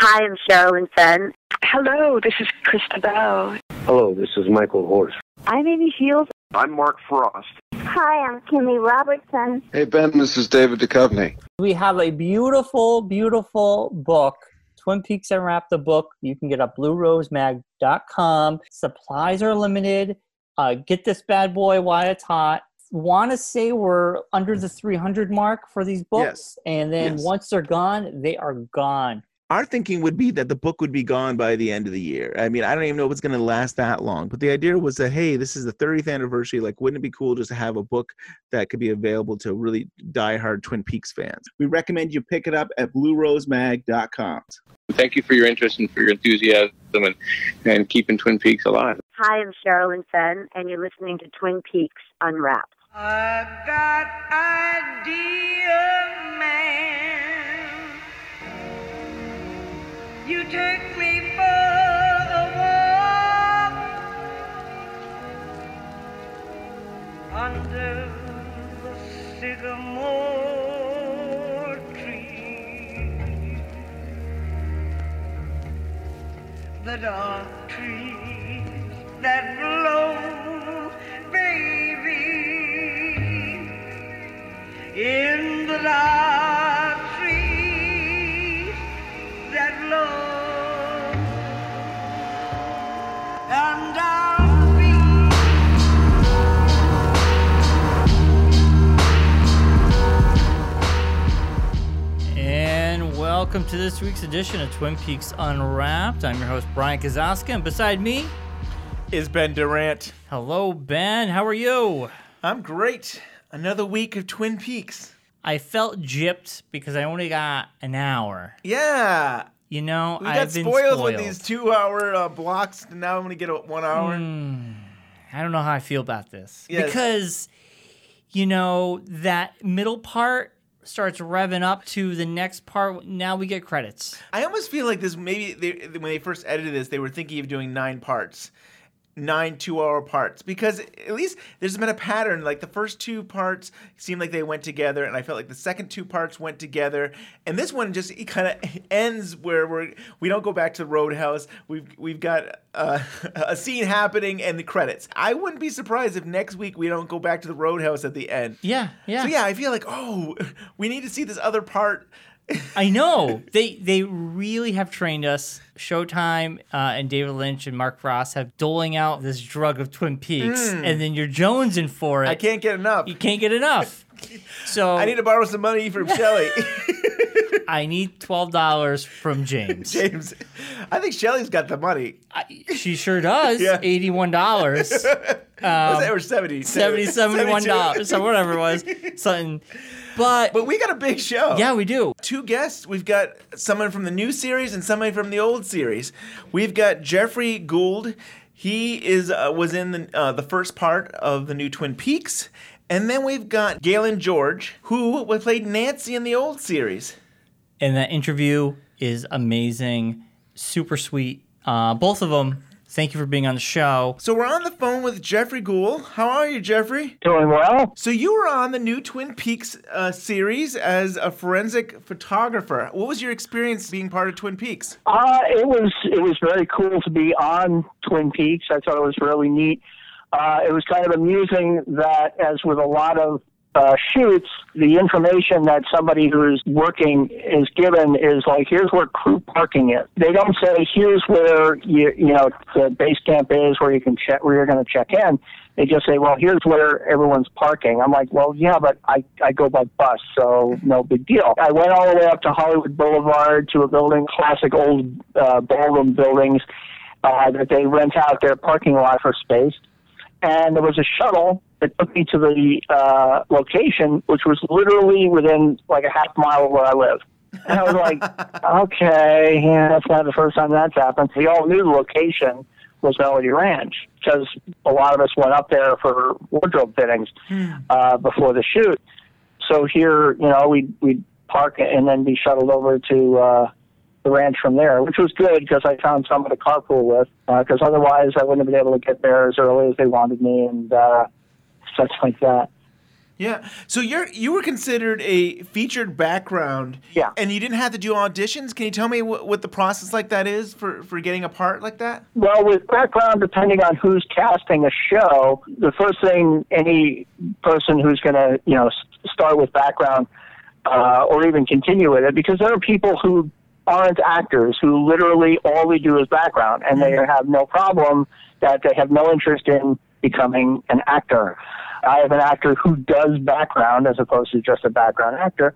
Hi, I'm Sherilyn Fenn. Hello, this is Chrysta Bell. Hello, this is Michael Horse. I'm Amy Shiels. I'm Mark Frost. Hi, I'm Kimmy Robertson. Hey, Ben, this is David Duchovny. We have a beautiful, beautiful book, Twin Peaks Unwrapped the book. You can get it at bluerosemag.com. Supplies are limited. Uh, get this bad boy while it's hot. Want to say we're under the 300 mark for these books, Yes. and then Yes. once they're gone, they are gone. Our thinking would be that the book would be gone by the end of the year. I mean, I don't even know if it's going to last that long. But the idea was that, hey, this is the 30th anniversary. Like, wouldn't it be cool just to have a book that could be available to really diehard Twin Peaks fans? We recommend you pick it up at bluerosemag.com. Thank you for your interest and for your enthusiasm and, and keeping Twin Peaks alive. Hi, I'm Sherilyn Fenn, and you're listening to Twin Peaks Unwrapped. I got idea, man. You take me for a walk under the sycamore tree. The dark trees that blow, baby, in welcome to this week's edition of Twin Peaks Unwrapped. I'm your host, Brian Kazowski, and beside me Is Ben Durant. Hello, Ben. How are you? I'm great. Another week of Twin Peaks. I felt gypped because I only got an hour. Yeah. You know, We I've got been spoiled, spoiled. with these two hour uh, blocks. and Now I'm going to get a one hour. Hmm. I don't know how I feel about this Yes. because, you know, that middle part starts revving up to the next part. Now we get credits. I almost feel like this maybe they, when they first edited this, they were thinking of doing nine parts, nine two-hour parts, because at least there's been a pattern. Like the first two parts seemed like they went together, and I felt like the second two parts went together, and this one just kind of ends where we're we don't go back to the Roadhouse. We've we've got uh, a scene happening and the credits. I wouldn't be surprised if next week we don't go back to the Roadhouse at the end. Yeah, yeah. So yeah, I feel like oh, we need to see this other part. I know they they really have trained us. Showtime uh, and David Lynch and Mark Frost have doling out this drug of Twin Peaks, Mm. and then you're jonesing for it. I can't get enough. You can't get enough. So I need to borrow some money from Shelly. I need twelve dollars from James. James, I think Shelly's got the money. She sure does. Yeah. Eighty-one dollars. Was that or 70? 70 71 dollars so whatever it was something but but we got a big show. Yeah we do. Two guests. We've got someone from the new series and somebody from the old series. We've got geoffrey gould. He is uh, was in the, uh, the first part of the new twin peaks. And then we've got Galyn Görg who played nancy in the old series. And that interview is amazing. Super sweet. Uh, both of them thank you for being on the show so we're on the phone with geoffrey gould how are you geoffrey Doing well. So you were on the new Twin Peaks uh, series as a forensic photographer. What was your experience being part of Twin Peaks? Uh, it was it was very cool to be on Twin Peaks. I thought it was really neat. Uh, it was kind of amusing that, as with a lot of uh, shoots, the information that somebody who's working is given is like, here's where crew parking is. They don't say, here's where you you know the base camp is, where you can check, where you're going to check in. They just say, well, here's where everyone's parking. I'm like, well, yeah, but I, I go by bus, so no big deal. I went all the way up to Hollywood Boulevard to a building, classic old uh, ballroom buildings uh, that they rent out their parking lot for space. And there was a shuttle that took me to the uh, location, which was literally within like a half mile of where I live. And I was like, okay, yeah, that's not the first time that's happened. We all knew the location was Melody Ranch because a lot of us went up there for wardrobe fittings uh, before the shoot. So here, you know, we'd, we'd park and then be shuttled over to uh, the ranch from there, which was good because I found someone to carpool with because otherwise I wouldn't have been able to get there as early as they wanted me and uh, such like that. Yeah. So you're you were considered a featured background. Yeah. And you didn't have to do auditions. Can you tell me what, what the process like that is for for getting a part like that? Well, with background, depending on who's casting a show, the first thing any person who's going to, you know, start with background uh, or even continue with it, because there are people who aren't actors who literally all they do is background, and they have no problem that they have no interest in becoming an actor. I have an actor who does background as opposed to just a background actor.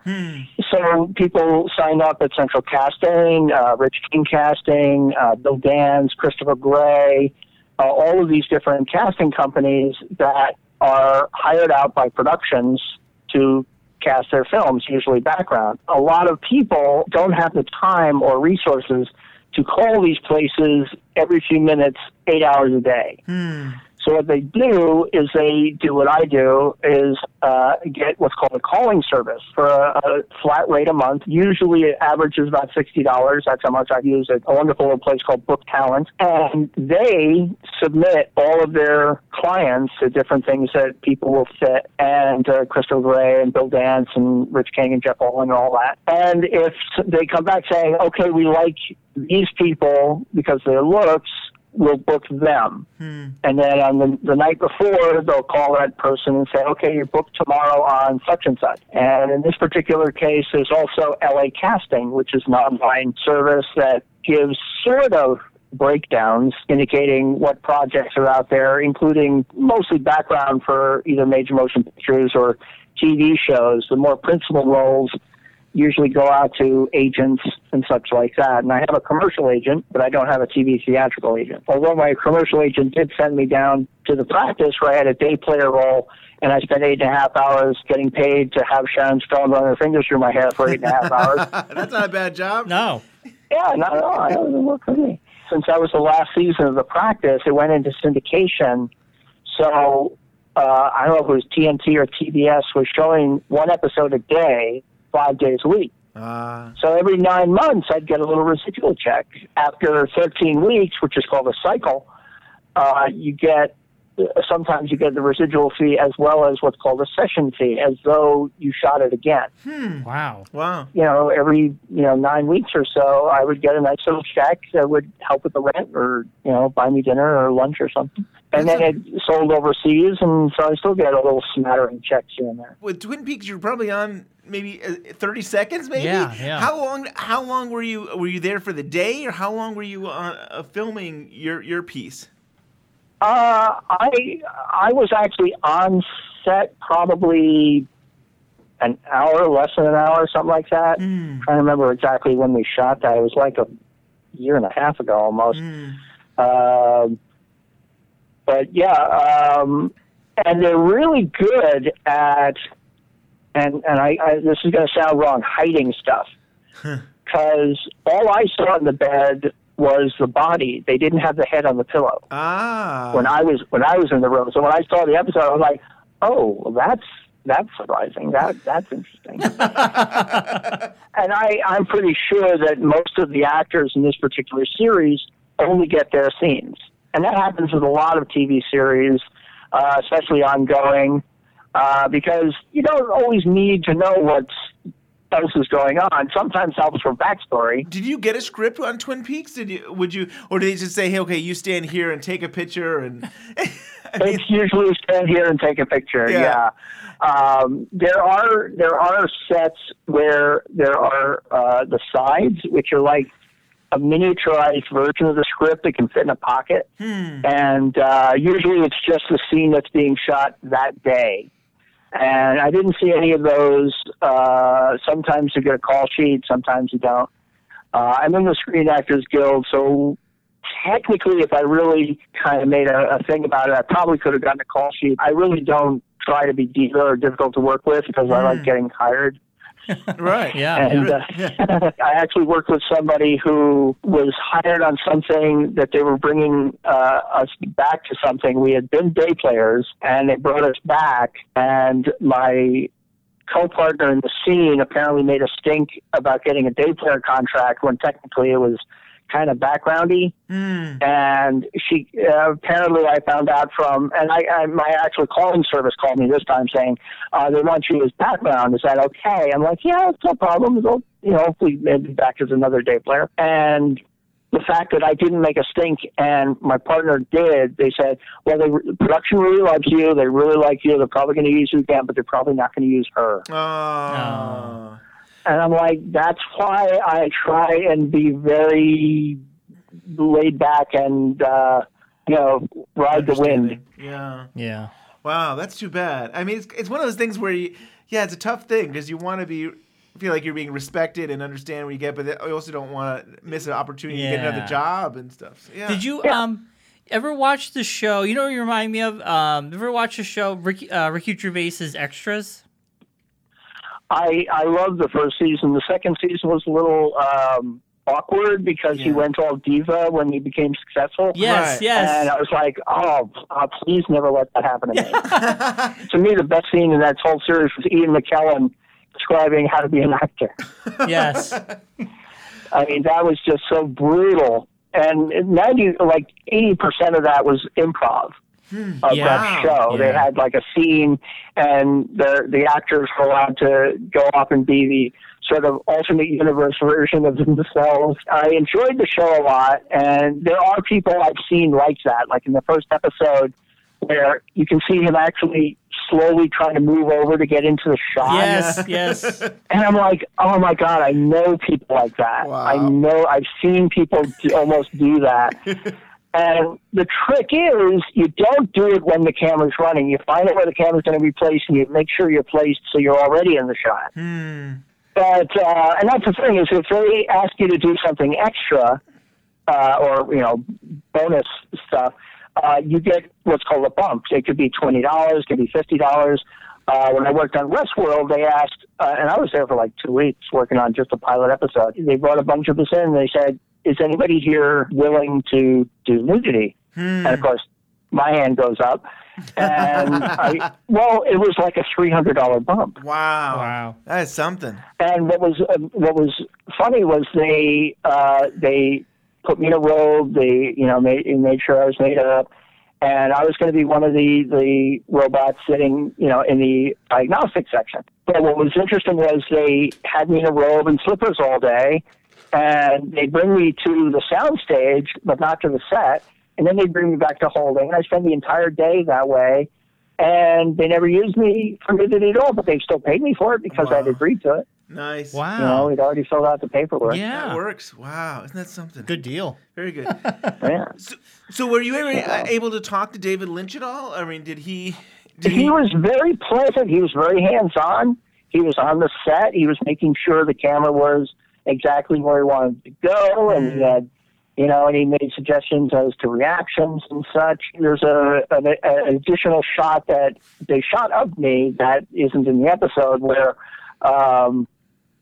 So people sign up at Central Casting, uh, Rich King Casting, uh, Bill Dance, Christopher Gray, uh, all of these different casting companies that are hired out by productions to cast their films, usually background. A lot of people don't have the time or resources to call these places every few minutes, eight hours a day. So what they do is they do what I do is uh, get what's called a calling service for a, a flat rate a month. Usually it averages about sixty dollars. That's how much I use at a wonderful little place called Book Talent, and they submit all of their clients to different things that people will fit. And uh, Crystal Gray and Bill Dance and Rich King and Jeff Olan and all that. And if they come back saying, "Okay, we like these people because their looks," we'll book them. Hmm. And then on the, the night before, they'll call that person and say, okay, you're booked tomorrow on such and such. And in this particular case, there's also LA Casting, which is an online service that gives sort of breakdowns indicating what projects are out there, including mostly background for either major motion pictures or TV shows. The more principal roles usually go out to agents and such like that. And I have a commercial agent, but I don't have a TV theatrical agent. Although my commercial agent did send me down to the practice where I had a day player role and I spent eight and a half hours getting paid to have Sharon Stone run her fingers through my hair for eight and a half hours. That's not a bad job. No. Yeah, not at all. It doesn't work for me. Since that was the last season of the practice, it went into syndication. So uh, I don't know if it was TNT or TBS was showing one episode a day, five days a week. Ah. So every nine months, I'd get a little residual check. After 13 weeks, which is called a cycle, uh, you get sometimes you get the residual fee as well as what's called a session fee, as though you shot it again Wow. Wow. you know, every you know nine weeks or so, I would get a nice little check that would help with the rent, or you know, buy me dinner or lunch or something. And then it sold overseas, and so I still get a little smattering checks here and there. With Twin Peaks, you're probably on maybe uh, 30 seconds, maybe. Yeah, yeah. How long? How long were you? Were you there for the day, or how long were you uh, uh, filming your your piece? Uh, I I was actually on set probably an hour, less than an hour, something like that. trying to remember exactly when we shot that. It was like a year and a half ago almost. Um, but yeah, um, and they're really good at, and and I, I this is going to sound wrong, hiding stuff, because all I saw in the bed was the body. They didn't have the head on the pillow Ah. when I was when I was in the room. So when I saw the episode, I was like, "Oh, well, that's that's surprising. That that's interesting." and I I'm pretty sure that most of the actors in this particular series only get their scenes, and that happens with a lot of TV series, uh, especially ongoing, uh, because you don't always need to know what's else is going on. Sometimes helps for backstory. Did you get a script on Twin Peaks? Did you? Would you? Or did they just say, "Hey, okay, you stand here and take a picture"? And it's usually stand here and take a picture. Yeah. Yeah. Um, there are there are sets where there are uh, the sides, which are like a miniaturized version of the script that can fit in a pocket, and uh, usually it's just the scene that's being shot that day. And I didn't see any of those. Uh, sometimes you get a call sheet, sometimes you don't. Uh, I'm in the Screen Actors Guild, so technically, if I really kind of made a, a thing about it, I probably could have gotten a call sheet. I really don't try to be diva or difficult to work with because I like getting hired. Right. Yeah. And yeah. uh, I actually worked with somebody who was hired on something that they were bringing uh, us back to something. We had been day players, and they brought us back. And my co-partner in the scene apparently made a stink about getting a day player contract when technically it was kind of backgroundy. And she uh, apparently I found out from, and I, I my actual calling service called me this time saying uh, they want you as background. Is that okay? I'm like, yeah, it's no problem. They'll, you know, hopefully maybe back as another day player. And the fact that I didn't make a stink and my partner did, they said, well, the production really loves you. They really like you. They're probably going to use you again, but they're probably not going to use her. Oh. And I'm like, that's why I try and be very laid back and, uh, you know, ride the wind. Yeah. Yeah. Wow, that's too bad. I mean, it's, it's one of those things where you, yeah, it's a tough thing because you want to be feel like you're being respected and understand what you get, but you also don't want to miss an opportunity to get another job and stuff. So, yeah. Did you um ever watch the show? You know what you remind me of? Um, ever watch the show Ricky uh, Ricky Gervais's Extras? I I loved the first season. The second season was a little um, awkward because he went all diva when he became successful. Yes, Right. yes. And I was like, oh, uh, please never let that happen to me. to me, the best scene in that whole series was Ian McKellen describing how to be an actor. Yes. I mean, that was just so brutal. And ninety, like eighty percent of that was improv of Yeah. that show. They had like a scene, and the the actors were allowed to go up and be the sort of alternate universe version of themselves. I enjoyed the show a lot, and there are people I've seen like that. Like in the first episode, where you can see him actually slowly trying to move over to get into the shot. Yes, yes. And I'm like, oh my god, I know people like that. I know I've seen people do, almost do that. and the trick is, you don't do it when the camera's running. You find out where the camera's going to be placed, and you make sure you're placed so you're already in the shot. But uh, and that's the thing is, if they ask you to do something extra, uh, or you know, bonus stuff, uh, you get what's called a bump. It could be twenty dollars, could be fifty dollars. Uh, when I worked on Westworld, they asked, uh, and I was there for like two weeks working on just a pilot episode. They brought a bunch of us in. and They said, "Is anybody here willing to do nudity?" And of course, my hand goes up, and I, well, it was like a three hundred dollar bump. Wow. Wow. That is something. And what was uh, what was funny was they uh, they put me in a robe. They you know made made sure I was made up, and I was going to be one of the the robots sitting you know in the diagnostic section. But what was interesting was they had me in a robe and slippers all day, and they bring me to the sound stage, but not to the set. And then they bring me back to holding, and I spend the entire day that way. And they never used me for nudity at all, but they still paid me for it because I'd agreed to it. Nice. Wow. You know, we'd already filled out the paperwork. Yeah, that works. Wow. Isn't that something? Good deal. Very good. yeah. So, so were you ever uh, able to talk to David Lynch at all? I mean, did he? Did he was very pleasant. He was very hands on. He was on the set. He was making sure the camera was exactly where he wanted to go, and he had, you know, and he made suggestions as to reactions and such. There's a an, an additional shot that they shot of me that isn't in the episode where. Um,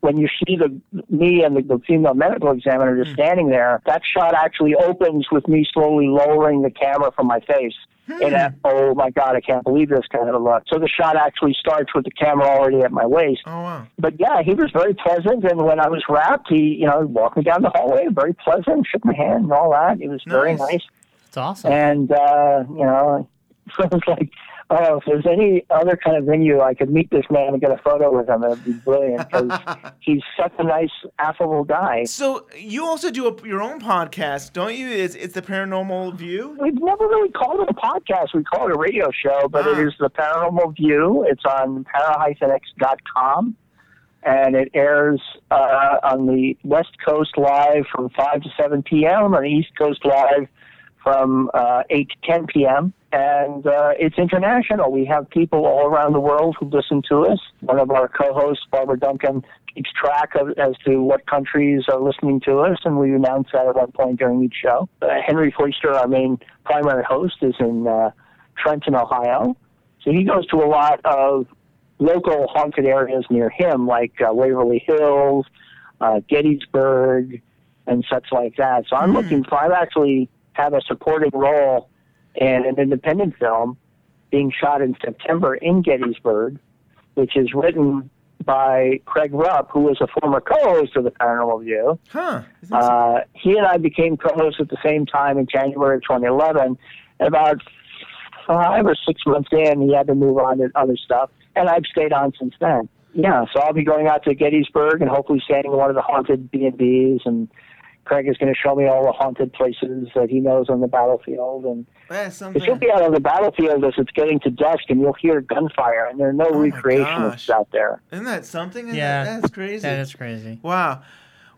when you see the me and the, the female medical examiner just standing there, that shot actually opens with me slowly lowering the camera from my face. And that, oh my God, I can't believe this kind of a look. So the shot actually starts with the camera already at my waist. Oh wow. But yeah, he was very pleasant. And when I was wrapped, he, you know, walked me down the hallway, very pleasant, shook my hand and all that. It was very Nice. nice. It's awesome. And, uh, you know, so it was like, oh, if there's any other kind of venue I could meet this man and get a photo with him, it'd be brilliant because he's such a nice, affable guy. So you also do a, your own podcast, don't you? It's, it's the Paranormal View. We've never really called it a podcast. We call it a radio show, but it is the Paranormal View. It's on para-x.com, and it airs uh, on the West Coast live from 5 to 7 p.m., on the East Coast live from uh, 8 to 10 p.m., and uh, it's international. We have people all around the world who listen to us. One of our co-hosts, Barbara Duncan, keeps track of as to what countries are listening to us, and we announce that at one point during each show. Uh, Henry Foister, our main primary host, is in uh, Trenton, Ohio, so he goes to a lot of local haunted areas near him, like uh, Waverly Hills, uh, Gettysburg, and such like that. So I'm looking for. I actually have a supporting role in an independent film being shot in September in Gettysburg, which is written by Craig Rupp, who was a former co-host of the Paranormal View. Huh. Uh, he and I became co-hosts at the same time in January of 2011. About five or six months in, he had to move on to other stuff, and I've stayed on since then. Yeah, so I'll be going out to Gettysburg and hopefully staying in one of the haunted B and B's, and Craig is going to show me all the haunted places that he knows on the battlefield, and That's because you'll be out on the battlefield as it's getting to dusk, and you'll hear gunfire, and there are no Oh recreationists out there. Isn't that something? Isn't Yeah. that- that's crazy. That is crazy. Wow.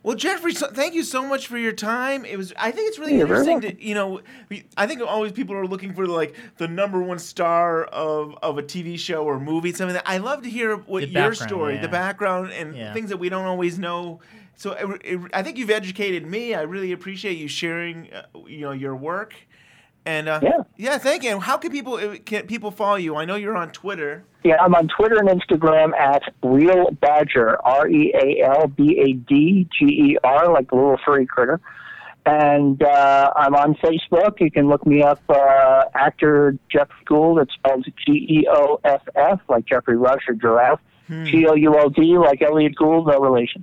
Well, Geoffrey, so, thank you so much for your time. It was. I think it's really You're interesting to you know. we- I think always people are looking for like the number one star of of a TV show or movie, something that I love to hear what The your story, yeah. the background, and Yeah. things that we don't always know. So it, it, I think you've educated me. I really appreciate you sharing, uh, you know, your work. And uh, Yeah. yeah, thank you. And how can people uh, can people follow you? I know you're on Twitter. Yeah, I'm on Twitter and Instagram at Real Badger, R E A L B A D G E R, like the little furry critter. And uh, I'm on Facebook. You can look me up, uh, actor Geoff Gould. It's spelled G E O F F, like Geoffrey Rush or Giraffe. G O U L D, like Elliot Gould, no relation.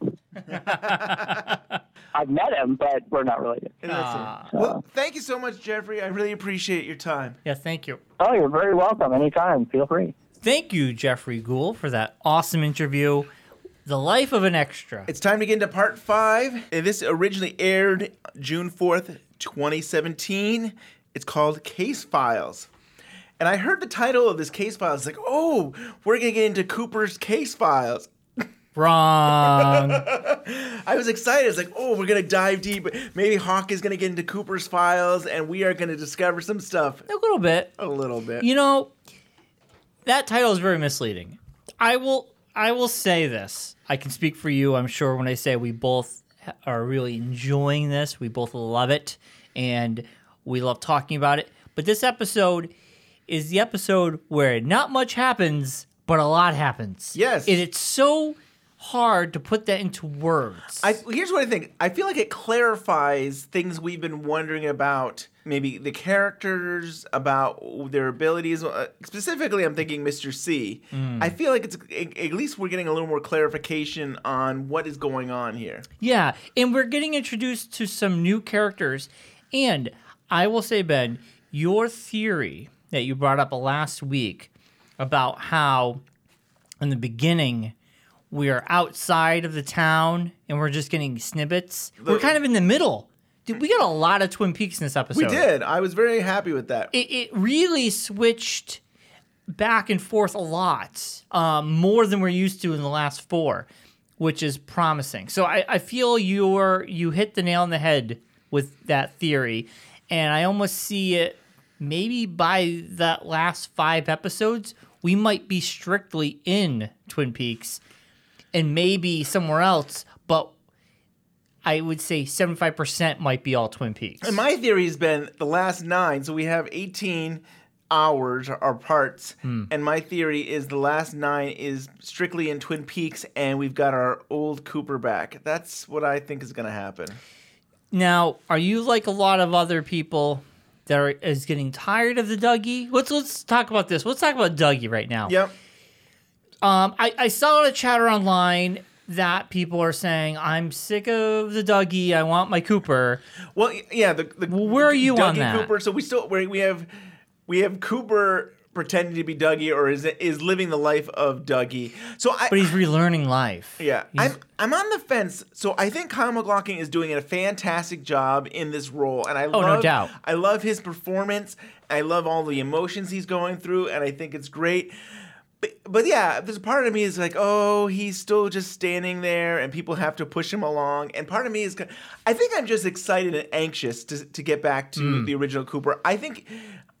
I've met him, but we're not related. And that's Ah. Well, thank you so much, Geoffrey. I really appreciate your time. Yeah, thank you. Oh, you're very welcome. Anytime. Feel free. Thank you, Geoffrey Gould, for that awesome interview. The life of an extra. It's time to get into part five. This originally aired June 4th, 2017. It's called Case Files. And I heard the title of this case file. It's like, oh, we're going to get into Cooper's case files. Wrong. I was excited. It's like, oh, we're going to dive deep. Maybe Hawk is going to get into Cooper's files and we are going to discover some stuff. a little bit. A little bit. You know, that title is very misleading. I will I will say this. I can speak for you, I'm sure, when I say we both are really enjoying this. We both love it and we love talking about it. But this episode is the episode where not much happens, but a lot happens. Yes. And it's so hard to put that into words. I, here's what I think. I feel like it clarifies things we've been wondering about, maybe the characters, about their abilities. Uh, Specifically, I'm thinking Mr. C. I feel like it's at least we're getting a little more clarification on what is going on here. Yeah, and we're getting introduced to some new characters. And I will say, Ben, your theory that you brought up last week about how in the beginning we are outside of the town and we're just getting snippets. we're kind of in the middle. Dude, we got a lot of Twin Peaks in this episode. We did. I was very happy with that. It, it really switched back and forth a lot, um, more than we're used to in the last four, which is promising. So I, I feel you're you hit the nail on the head with that theory, and I almost see it maybe by that last five episodes we might be strictly in Twin Peaks, and maybe somewhere else, but. I would say 75% might be all Twin Peaks. And my theory has been the last nine. So we have 18 hours or parts. Hmm. And my theory is the last nine is strictly in Twin Peaks, and we've got our old Cooper back. That's what I think is going to happen. Now, are you like a lot of other people that are is getting tired of the Dougie? Let's let's talk about this. Let's talk about Dougie right now. Yep. Um, I, I saw a lot of chatter online that people are saying I'm sick of the Dougie. I want my Cooper. Well, yeah. The, the where are you on that? Cooper. So we still we have we have Cooper pretending to be Dougie, or is is living the life of Dougie. So I. But he's relearning life. yeah, I'm I'm on the fence. So I think Kyle MacLachlan is doing a fantastic job in this role, and I Oh, no doubt. I love his performance. I love all the emotions he's going through, and I think it's great. But, but yeah, there's a part of me is like, oh, he's still just standing there, and people have to push him along. And part of me is, I think I'm just excited and anxious to to get back to Mm. the original Cooper. I think,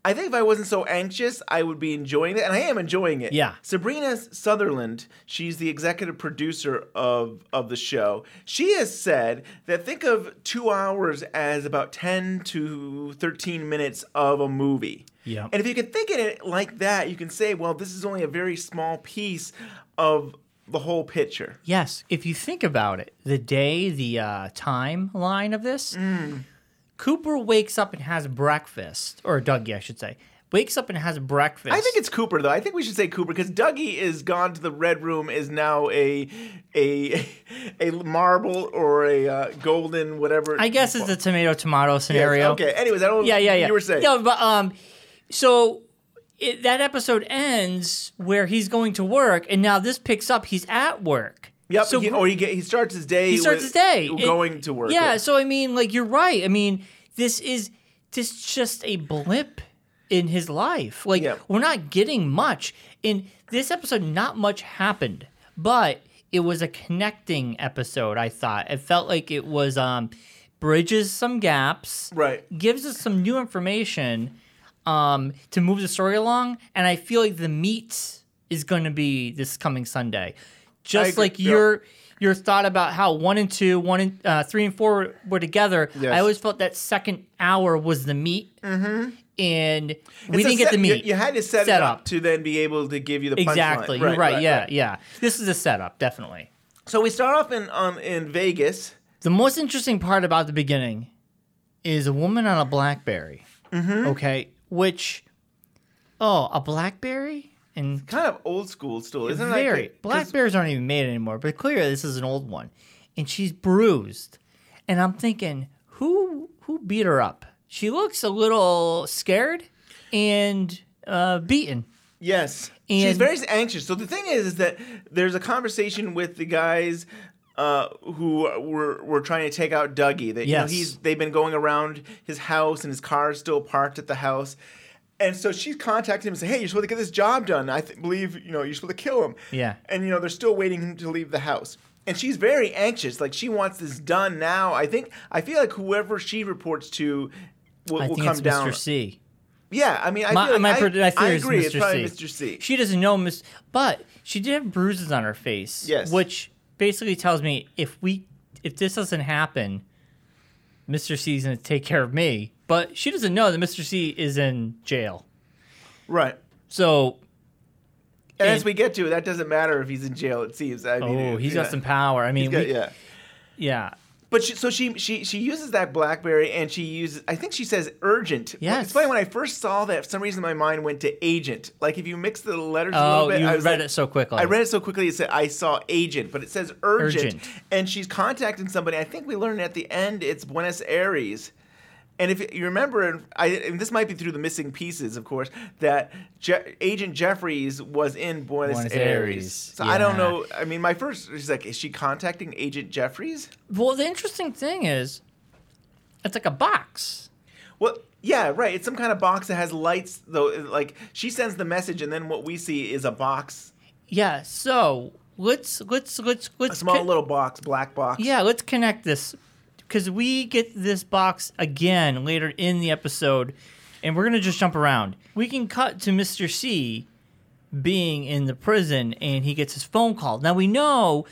I think if I wasn't so anxious, I would be enjoying it, and I am enjoying it. Yeah. Sabrina Sutherland, she's the executive producer of of the show. She has said that think of two hours as about ten to thirteen minutes of a movie. Yeah. And if you can think of it like that, you can say, well, this is only a very small piece of the whole picture. Yes, if you think about it, the day, the uh, timeline of this, Mm. Cooper wakes up and has breakfast, or Dougie, I should say, wakes up and has breakfast. I think it's Cooper though. I think we should say Cooper because Dougie is gone to the red room. Is now a a a marble or a uh, golden whatever. I guess it's a tomato tomato scenario. okay. Anyways, I don't. Yeah, yeah, yeah. You were saying. No, but um, so it, that episode ends where he's going to work, and now this picks up. He's at work. Yep. So he, or he get, he starts his day. he starts with his day going It- to work. Yeah. So I mean, like you're right. I mean, this is this just a blip in his life. Like we're not getting much in this episode. Not much happened, but it was a connecting episode. I thought it felt like it was um bridges some gaps. Right. Gives us some new information um to move the story along, and I feel like the meat is going to be this coming Sunday. Just like your your thought about how one and two, one and uh, three and four were together. Yes. I always felt that second hour was the meat, Mm-hmm. and we It's didn't get set- the you- meat. You, had to set, Set it up, up. to then be able to give you the exactly. You're right. yeah, yeah. This is a setup, definitely. So we start off in um in Vegas. The most interesting part about the beginning is a woman on a BlackBerry. Mhm. Okay, which oh, a BlackBerry and Kind of old school still, isn't it? very Black bears aren't even made anymore. But clearly, this is an old one, and she's bruised. And I'm thinking, who who beat her up? She looks a little scared and uh, beaten. Yes. and She's very anxious. So the thing is, is that there's a conversation with the guys uh, who were were trying to take out Dougie. That you know, Yes. he's they've been going around his house and his car is still parked at the house. And so she's contacting him and saying, "Hey, you're supposed to get this job done. I th- believe you know you're supposed to kill him." Yeah. And you know they're still waiting him to leave the house. And she's very anxious. Like she wants this done now. I think I feel like whoever she reports to will, I will think come it's down. Mr. C. Yeah, I mean, I my, feel like my, I, pred- I, I agree. Mr. It's probably C. Mr. C. She doesn't know Miss, but she did have bruises on her face. Yes. which basically tells me if we if this doesn't happen, Mr. C is going to take care of me. But she doesn't know that Mr. C is in jail. Right. So, And, as we get to it, that doesn't matter if he's in jail. It seems. I mean, oh, he's yeah. got some power. I mean, got- we- yeah. yeah. But she, so she she she uses that BlackBerry and she uses. I think she says urgent. Yes. It's funny when I first saw that. For some reason, my mind went to agent. Like if you mix the letters a Oh, little bit. you I read like- it so quickly. I read it so quickly. It said I saw agent, but it says urgent. Urgent. And she's contacting somebody. I think we learned at the end it's Buenos Aires. And if you remember, I, and this might be through the missing pieces, of course, that Je- Agent Jeffries was in Buenos, Buenos Aires. Aires, So I don't know. I mean, my first is like, is she contacting Agent Jeffries? Well, the interesting thing is, it's like a box. Well, yeah, right. It's some kind of box that has lights, though. Like she sends the message, and then what we see is a box, Yeah. So let's let's let's let's a small con- little box, black box. Yeah, let's connect this because we get this box again later in the episode, and we're gonna just jump around. We can cut to Mr. C being in the prison, and he gets his phone call. Now we know,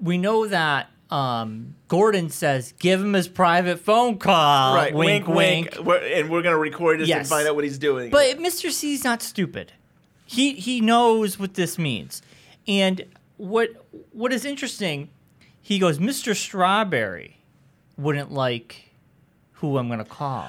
we know that um, Gordon says, "Give him his private phone call." right. Wink, wink. We're, and we're gonna record this and find out what he's doing. But Mr. C's not stupid. He he knows what this means. And what what is interesting, he goes, Mr. Strawberry wouldn't like who I'm gonna call.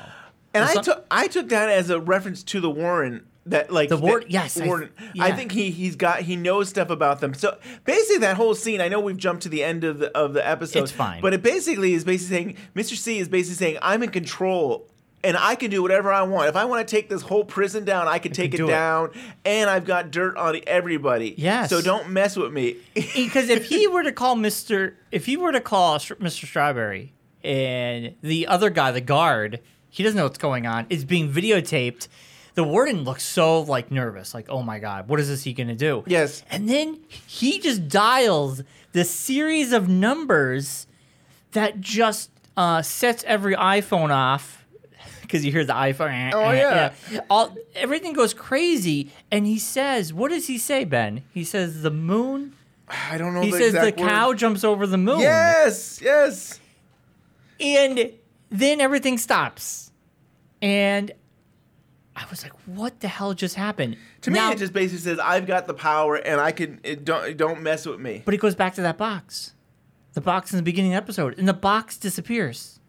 And I took I took that as a reference to the Warren that like The War- that yes, I- Warren. I, yeah. think he he's got he knows stuff about them. So basically, that whole scene. I know we've jumped to the end of the of the episode. It's fine. but it basically is basically saying Mr. C is basically saying I'm in control. And I can do whatever I want. If I want to take this whole prison down, I can take it do it. down. And I've got dirt on everybody. Yes. So don't mess with me. because if he were to call Mr. if he were to call Mr. Strawberry and the other guy, the guard, he doesn't know what's going on, is being videotaped. The warden looks so like nervous, like, oh my god, what is this he gonna do? Yes. And then he just dials the series of numbers that just uh, sets every iPhone off because you hear the iPhone. Eh, oh, eh, yeah. All everything goes crazy, and he says, "What does he say, Ben?" He says, "The moon." I don't know. He the says the word. cow jumps over the moon. Yes, yes. And then everything stops. And I was like, what the hell just happened? To Now- me, it just basically says I've got the power, and I can it don't don't mess with me. But it goes back to that box. The box in the beginning of the episode. And the box disappears.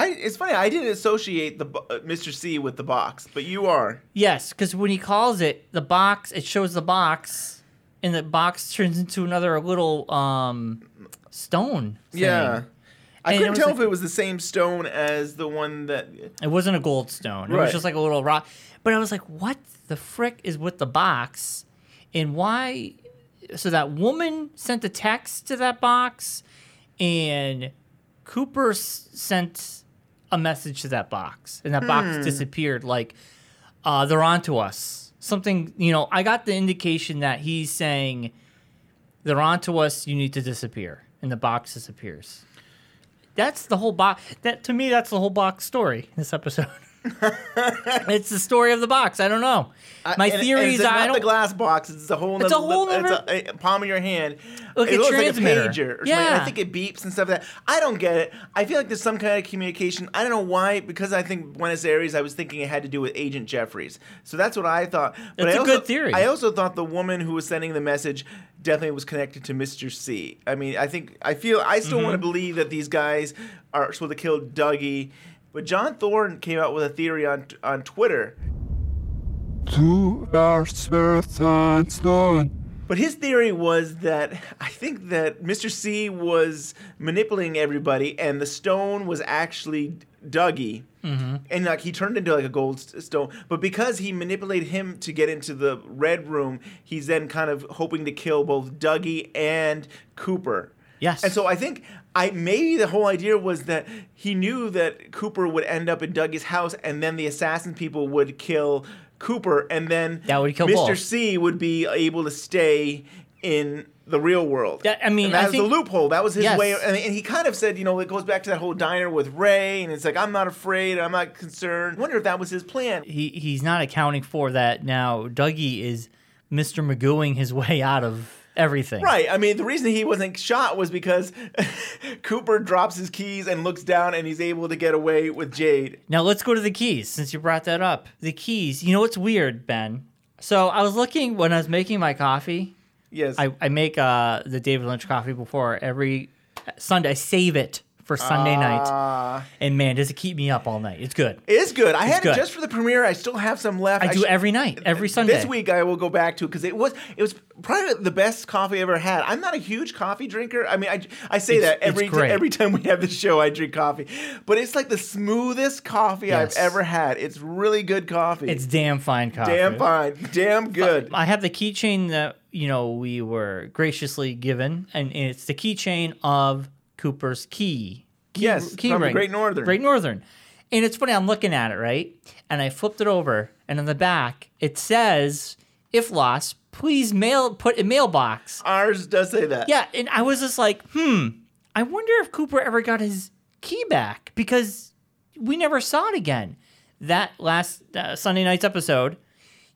I it's funny. I didn't associate the uh, Mr. C with the box, but you are. Yes, because when he calls it the box, it shows the box, and the box turns into another little um, stone. thing. Yeah. I And couldn't tell like- if it was the same stone as the one that. It wasn't a gold stone. It Right. was just like a little rock. But I was like, what the frick is with the box? And why? So that woman sent a text to that box, and Cooper sent a message to that box, and that Hmm. box disappeared. Like, uh, they're onto us. Something, you know, I got the indication that he's saying, they're onto us, you need to disappear. And the box disappears. That's the whole box. That to me, that's the whole box story. In this episode. it's the story of the box. I don't know. My and theory is not I the don't. glass box. It's a whole. It's a whole It's a, a palm of your hand. Like it looks transmitter. like a pager. Or. Yeah. I think it beeps and stuff like that. I don't get it. I feel like there's some kind of communication. I don't know why. Because I think Buenos Aires. I was thinking it had to do with Agent Jeffries. So that's what I thought. But That's I a also, good theory. I also thought the woman who was sending the message definitely was connected to Mr. C. I mean, I think I feel I still Mm-hmm. want to believe that these guys are supposed to kill Dougie. But John Thorne came out with a theory on on Twitter Du är stone. But his theory was that I think that Mr. C was manipulating everybody, and the stone was actually Dougie, Mm-hmm. and like he turned into like a gold stone. But because he manipulated him to get into the red room, he's then kind of hoping to kill both Dougie and Cooper. Yes. And so I think I maybe the whole idea was that he knew that Cooper would end up in Dougie's house, and then the assassin people would kill Cooper, and then That would kill Mr. both. C would be able to stay in the real world. That- I mean, and I that was the loophole. That was his Yes. way. And, and he kind of said, you know, it goes back to that whole diner with Ray, and it's like I'm not afraid, I'm not concerned. I wonder if that was his plan. he he's not accounting for that now. Dougie is Mr. Magooing his way out of everything. Right. I mean, the reason he wasn't shot was because Cooper drops his keys and looks down, and he's able to get away with Jade. Now let's go to the keys since you brought that up. The keys. You know what's weird, Ben? So I was looking when I was making my coffee. Yes. I, I make uh, the David Lynch coffee before every Sunday. I save it for Sunday night. Ah. And man, does it keep me up all night? It's good. It is good. I It's had good. it just for the premiere. I still have some left. I do every night, every Sunday. This week I will go back to because it was it was probably the best coffee I ever had. I'm not a huge coffee drinker. I mean, I, I say It's- that every great. every time we have the show, I drink coffee, but it's like the smoothest coffee Yes. I've ever had. It's really good coffee. It's damn fine coffee. damn fine, damn good. I have the keychain that you know we were graciously given, and it's the keychain of Cooper's key. key Yes, from the Great Northern. Great Northern. And it's funny, I'm looking at it, right? And I flipped it over, and on the back, it says, if lost, please mail put a mailbox. Ours does say that. Yeah, and I was just like, hmm, I wonder if Cooper ever got his key back because we never saw it again. That last uh, Sunday night's episode,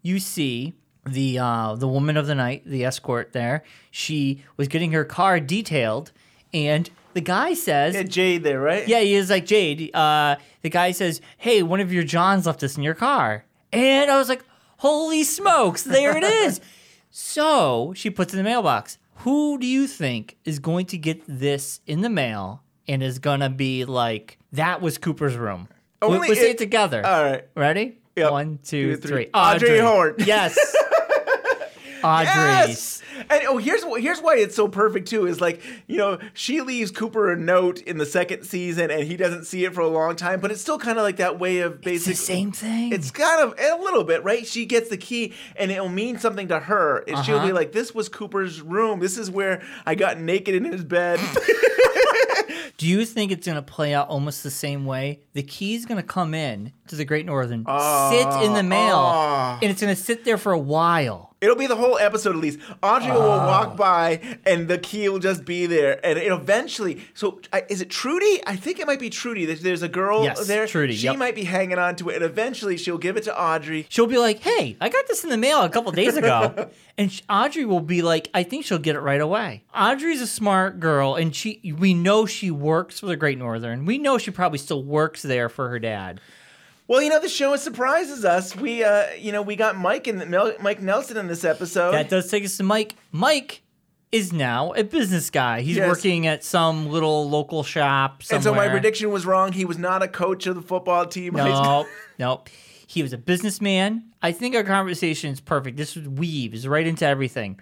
you see the uh, the woman of the night, the escort there. She was getting her car detailed, and the guy says, Yeah, Jade there, right? yeah, he is like Jade. Uh, the guy says, "Hey, one of your Johns left this in your car," and I was like, "Holy smokes, there it is!" so she puts it in the mailbox. Who do you think is going to get this in the mail and is gonna be like, "That was Cooper's room"? Only we say it- together. All right. Ready? Yep. One, two, Two, three. three. Audrey Horne. Yes. Audrey. Yes. And oh, here's here's why it's so perfect too. Is like you know she leaves Cooper a note in the second season, and he doesn't see it for a long time. But it's still kind of like that way of basically. It's the same thing. It's kind of a little bit right. She gets the key, and it'll mean something to her. And she'll be Uh-huh. like, "This was Cooper's room. This is where I got naked in his bed." Do you think it's going to play out almost the same way? The key's going to come in to the Great Northern, sit in the mail, ah. and it's going to sit there for a while. It'll be the whole episode at least. Audrey will Oh. walk by and the key will just be there. And it eventually, so I- is it Trudy? I think it might be Trudy. There's, there's a girl Yes, there. Trudy, She yep. might be hanging on to it. And eventually she'll give it to Audrey. She'll be like, "Hey, I got this in the mail a couple days ago," and Audrey will be like, "I think she'll get it right away." Audrey's a smart girl, and she we know she works for the Great Northern. We know she probably still works there for her dad. Well, you know, the show surprises us. We, uh, you know, we got Mike and Mike Nelson in this episode. That does take us to Mike. Mike is now a business guy. He's Yes. working at some little local shop somewhere. And so my prediction was wrong. He was not a coach of the football team. No, no. He was a businessman. I think our conversation is perfect. This was weaves right into everything.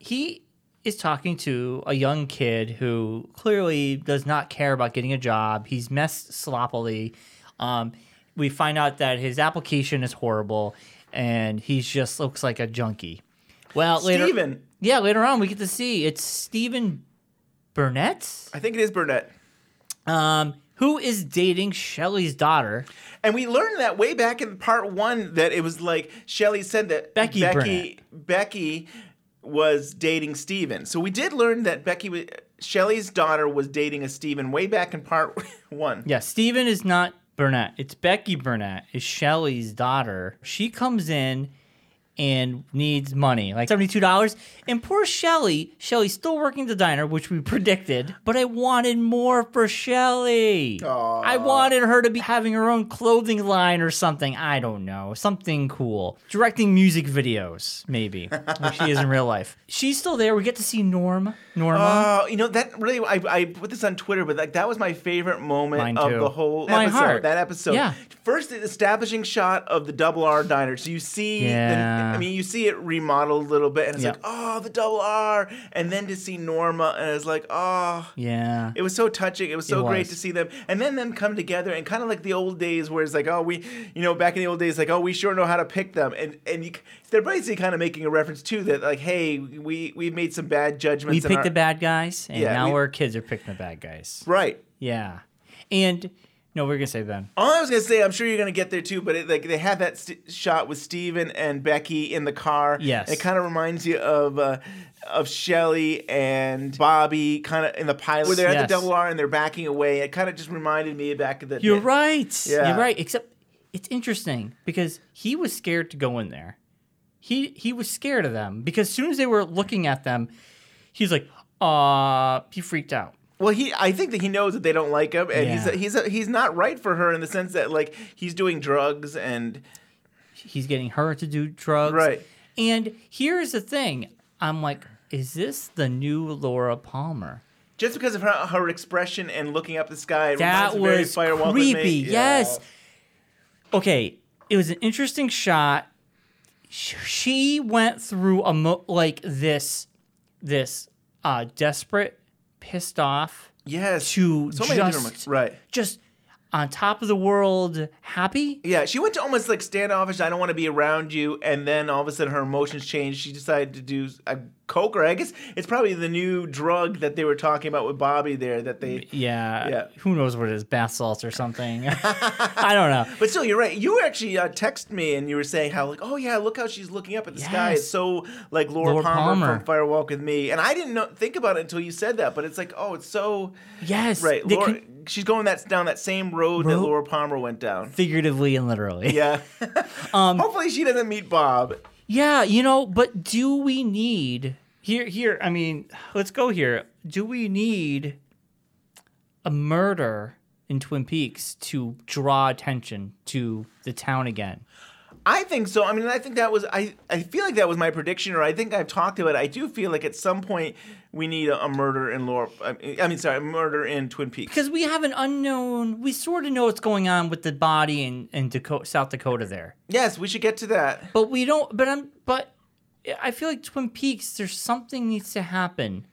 He is talking to a young kid who clearly does not care about getting a job. He's messed sloppily. Um, we find out that his application is horrible, and he just looks like a junkie. Well, later, Steven. yeah, later on we get to see it's Steven Burnett, I think it is Burnett. um, who is dating Shelly's daughter. And we learned that way back in part one that it was like Shelly said that Becky Becky Becky was dating Steven. So we did learn that Becky was Shelly's daughter was dating a Steven way back in part one. Yeah, Steven is not Burnett. It's Becky Burnett. Is Shelly's daughter. She comes in and needs money, like $72. And poor Shelly, Shelly's still working the diner, which we predicted, but I wanted more for Shelly. I wanted her to be having her own clothing line or something. I don't know. Something cool. Directing music videos, maybe, like she is in real life. She's still there. We get to see Norm. Norma. Oh, you know that really. I, I put this on Twitter, but like that was my favorite moment Mine of too. the whole My episode. heart. That episode. Yeah. First, the establishing shot of the double R diner. So you see, Yeah. I mean, you see it remodeled a little bit, and it's Yeah. like, oh, the double R, and then to see Norma, and it's like, oh. yeah. It was so touching. It was so It great was. to see them, and then them come together, and kind of like the old days, where it's like, oh, we, you know, back in the old days, like, oh, we sure know how to pick them, and and you, they're basically kind of making a reference to that, like, hey, we we've made some bad judgments. We picked our- the bad guys, and Yeah, now we- our kids are picking the bad guys. right. Yeah. And no, we're gonna say Ben. All I was gonna say, I'm sure you're gonna get there too, but it, like they had that st- shot with Steven and Becky in the car. Yes. it kind of reminds you of uh, of Shelly and Bobby, kind of in the pilot where they're at the double R and they're backing away. It kind of just reminded me back of the. You're right. Yeah. You're right. Except it's interesting because he was scared to go in there. He he was scared of them because as soon as they were looking at them, he's like, uh, he freaked out. Well, he I think that he knows that they don't like him, and Yeah. he's he's he's not right for her in the sense that like he's doing drugs and He's getting her to do drugs. Right. And here's the thing. I'm like, is this the new Laura Palmer? just because of her, her expression and looking up the sky, it That reminds me very was Fire Walk with Me. creepy. Yes. Okay, it was an interesting shot. Sh- She went through a mo- like this, this uh, desperate, pissed off Yes. to So just right. just on top of the world, happy. Yeah, she went to almost like standoffish. I don't want to be around you, and then all of a sudden her emotions changed. She decided to do a coke, or I guess it's probably the new drug that they were talking about with Bobby there. That they, Yeah, Yeah. Who knows what it is? Bath salts or something. I don't know. but still, you're right. You actually uh, texted me and you were saying how like, oh yeah, look how she's looking up at the sky. It's so like Laura, Laura Palmer, Palmer. from Fire Walk with Me, and I didn't know, think about it until you said that. But it's like, oh, it's so Yes, right. Laura, con- she's going that down that same road, that Laura Palmer went down. figuratively and literally. Yeah. Um, Hopefully she doesn't meet Bob. Yeah, you know, but do we need here here I mean, let's go here. Do we need a murder in Twin Peaks to draw attention to the town again? I think so. I mean, I think that was I. I feel like that was my prediction, or I think I've talked about it. I do feel like at some point we need a, a murder in Laura. I mean, sorry, a murder in Twin Peaks. Because we have an unknown we sort of know what's going on with the body in, in Dakota, South Dakota there. Yes, we should get to that. But we don't but I'm but I feel like Twin Peaks there's something needs to happen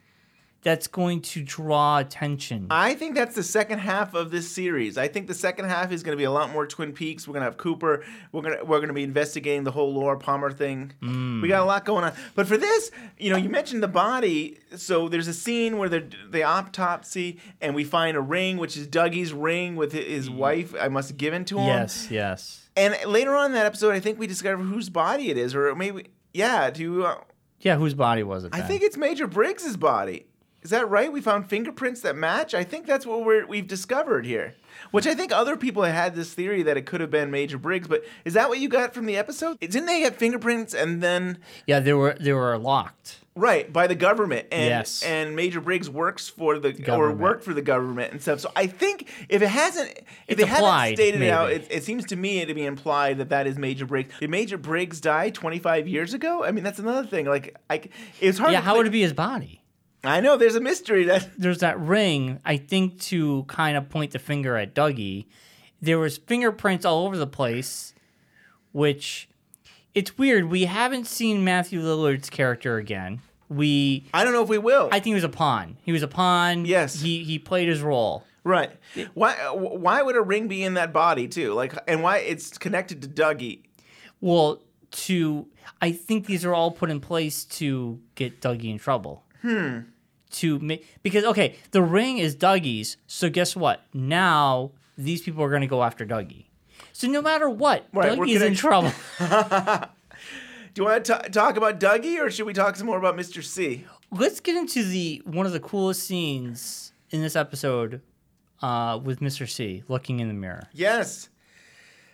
that's going to draw attention. I think that's the second half of this series. I think the second half is going to be a lot more Twin Peaks. We're going to have Cooper. We're going to we're going to be investigating the whole Laura Palmer thing. We got a lot going on. But for this, you know, you mentioned the body. So there's a scene where the the autopsy, and we find a ring, which is Dougie's ring with hi- his wife. I must have given to him. yes, yes. And later on in that episode, I think we discover whose body it is, or maybe yeah. Do uh, Yeah, whose body was it? I think it's Major Briggs's body. Is that right? We found fingerprints that match. I think that's what we're, we've discovered here. Which I think other people had this theory that it could have been Major Briggs, but is that what you got from the episode? Didn't they get fingerprints and then Yeah, they were they were locked. right by the government and Yes. and Major Briggs works for the or Government. worked for the government and stuff. So I think if it hasn't if It's they haven't implied, stated it out, it, it seems to me to be implied that that is Major Briggs. Did Major Briggs die 25 years ago? I mean, that's another thing. Like I it's hard Yeah, how think- would it be his body? I know there's a mystery that There's that ring, I think to kind of point the finger at Dougie. There was fingerprints all over the place, which it's weird. We haven't seen Matthew Lillard's character again. We I don't know if we will. I think he was a pawn. He was a pawn. Yes. He he played his role. Right. Why why would a ring be in that body too? Like and why it's connected to Dougie? Well, to I think these are all put in place to get Dougie in trouble. Hmm. To make because okay, the ring is Dougie's. So guess what? Now these people are going to go after Dougie. So no matter what, Right, Dougie's in trouble. Do you want to talk about Dougie or should we talk some more about Mr. C? Let's get into the one of the coolest scenes in this episode uh, with Mr. C looking in the mirror. Yes.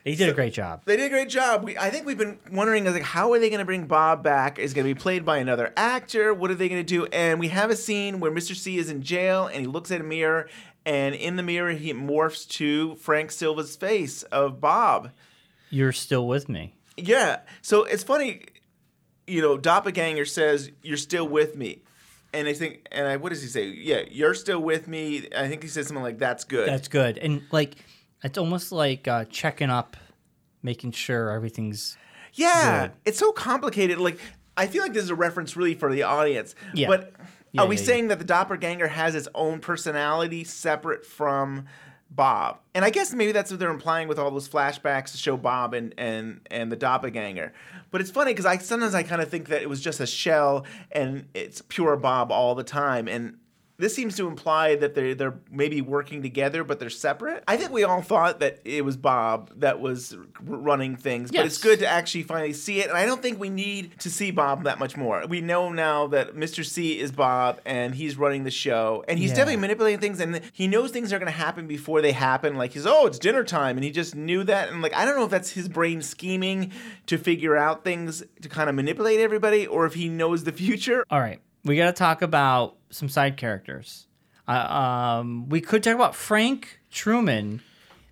He did a great job. They did a great job. We, I think we've been wondering like how are they going to bring Bob back? Is going to be played by another actor? What are they going to do? And we have a scene where Mr. C is in jail and he looks at a mirror and in the mirror he morphs to Frank Silva's face of Bob. You're still with me. Yeah. So it's funny, you know, Doppelganger says, You're still with me. And I think, and I, what does he say? Yeah, you're still with me. I think he says something like, That's good. That's good. And like, it's almost like uh, checking up, making sure everything's. yeah. good. It's so complicated. Like, I feel like this is a reference really for the audience. Yeah. But Yeah, are we yeah, saying that the Doppelganger has its own personality separate from Bob? And I guess maybe that's what they're implying with all those flashbacks to show Bob and and and the Doppelganger. But it's funny because I sometimes I kind of think that it was just a shell and it's pure Bob all the time and. This seems to imply that they're they're maybe working together, but they're separate. I think we all thought that it was Bob that was r- running things, but it's good to actually finally see it. And I don't think we need to see Bob that much more. We know now that Mr. C is Bob and he's running the show and he's Yeah. definitely manipulating things and he knows things are going to happen before they happen. Like he's, oh, it's dinner time. And he just knew that. And like, I don't know if that's his brain scheming to figure out things to kind of manipulate everybody or if he knows the future. All right, we got to talk about some side characters. Uh, um, we could talk about Frank Truman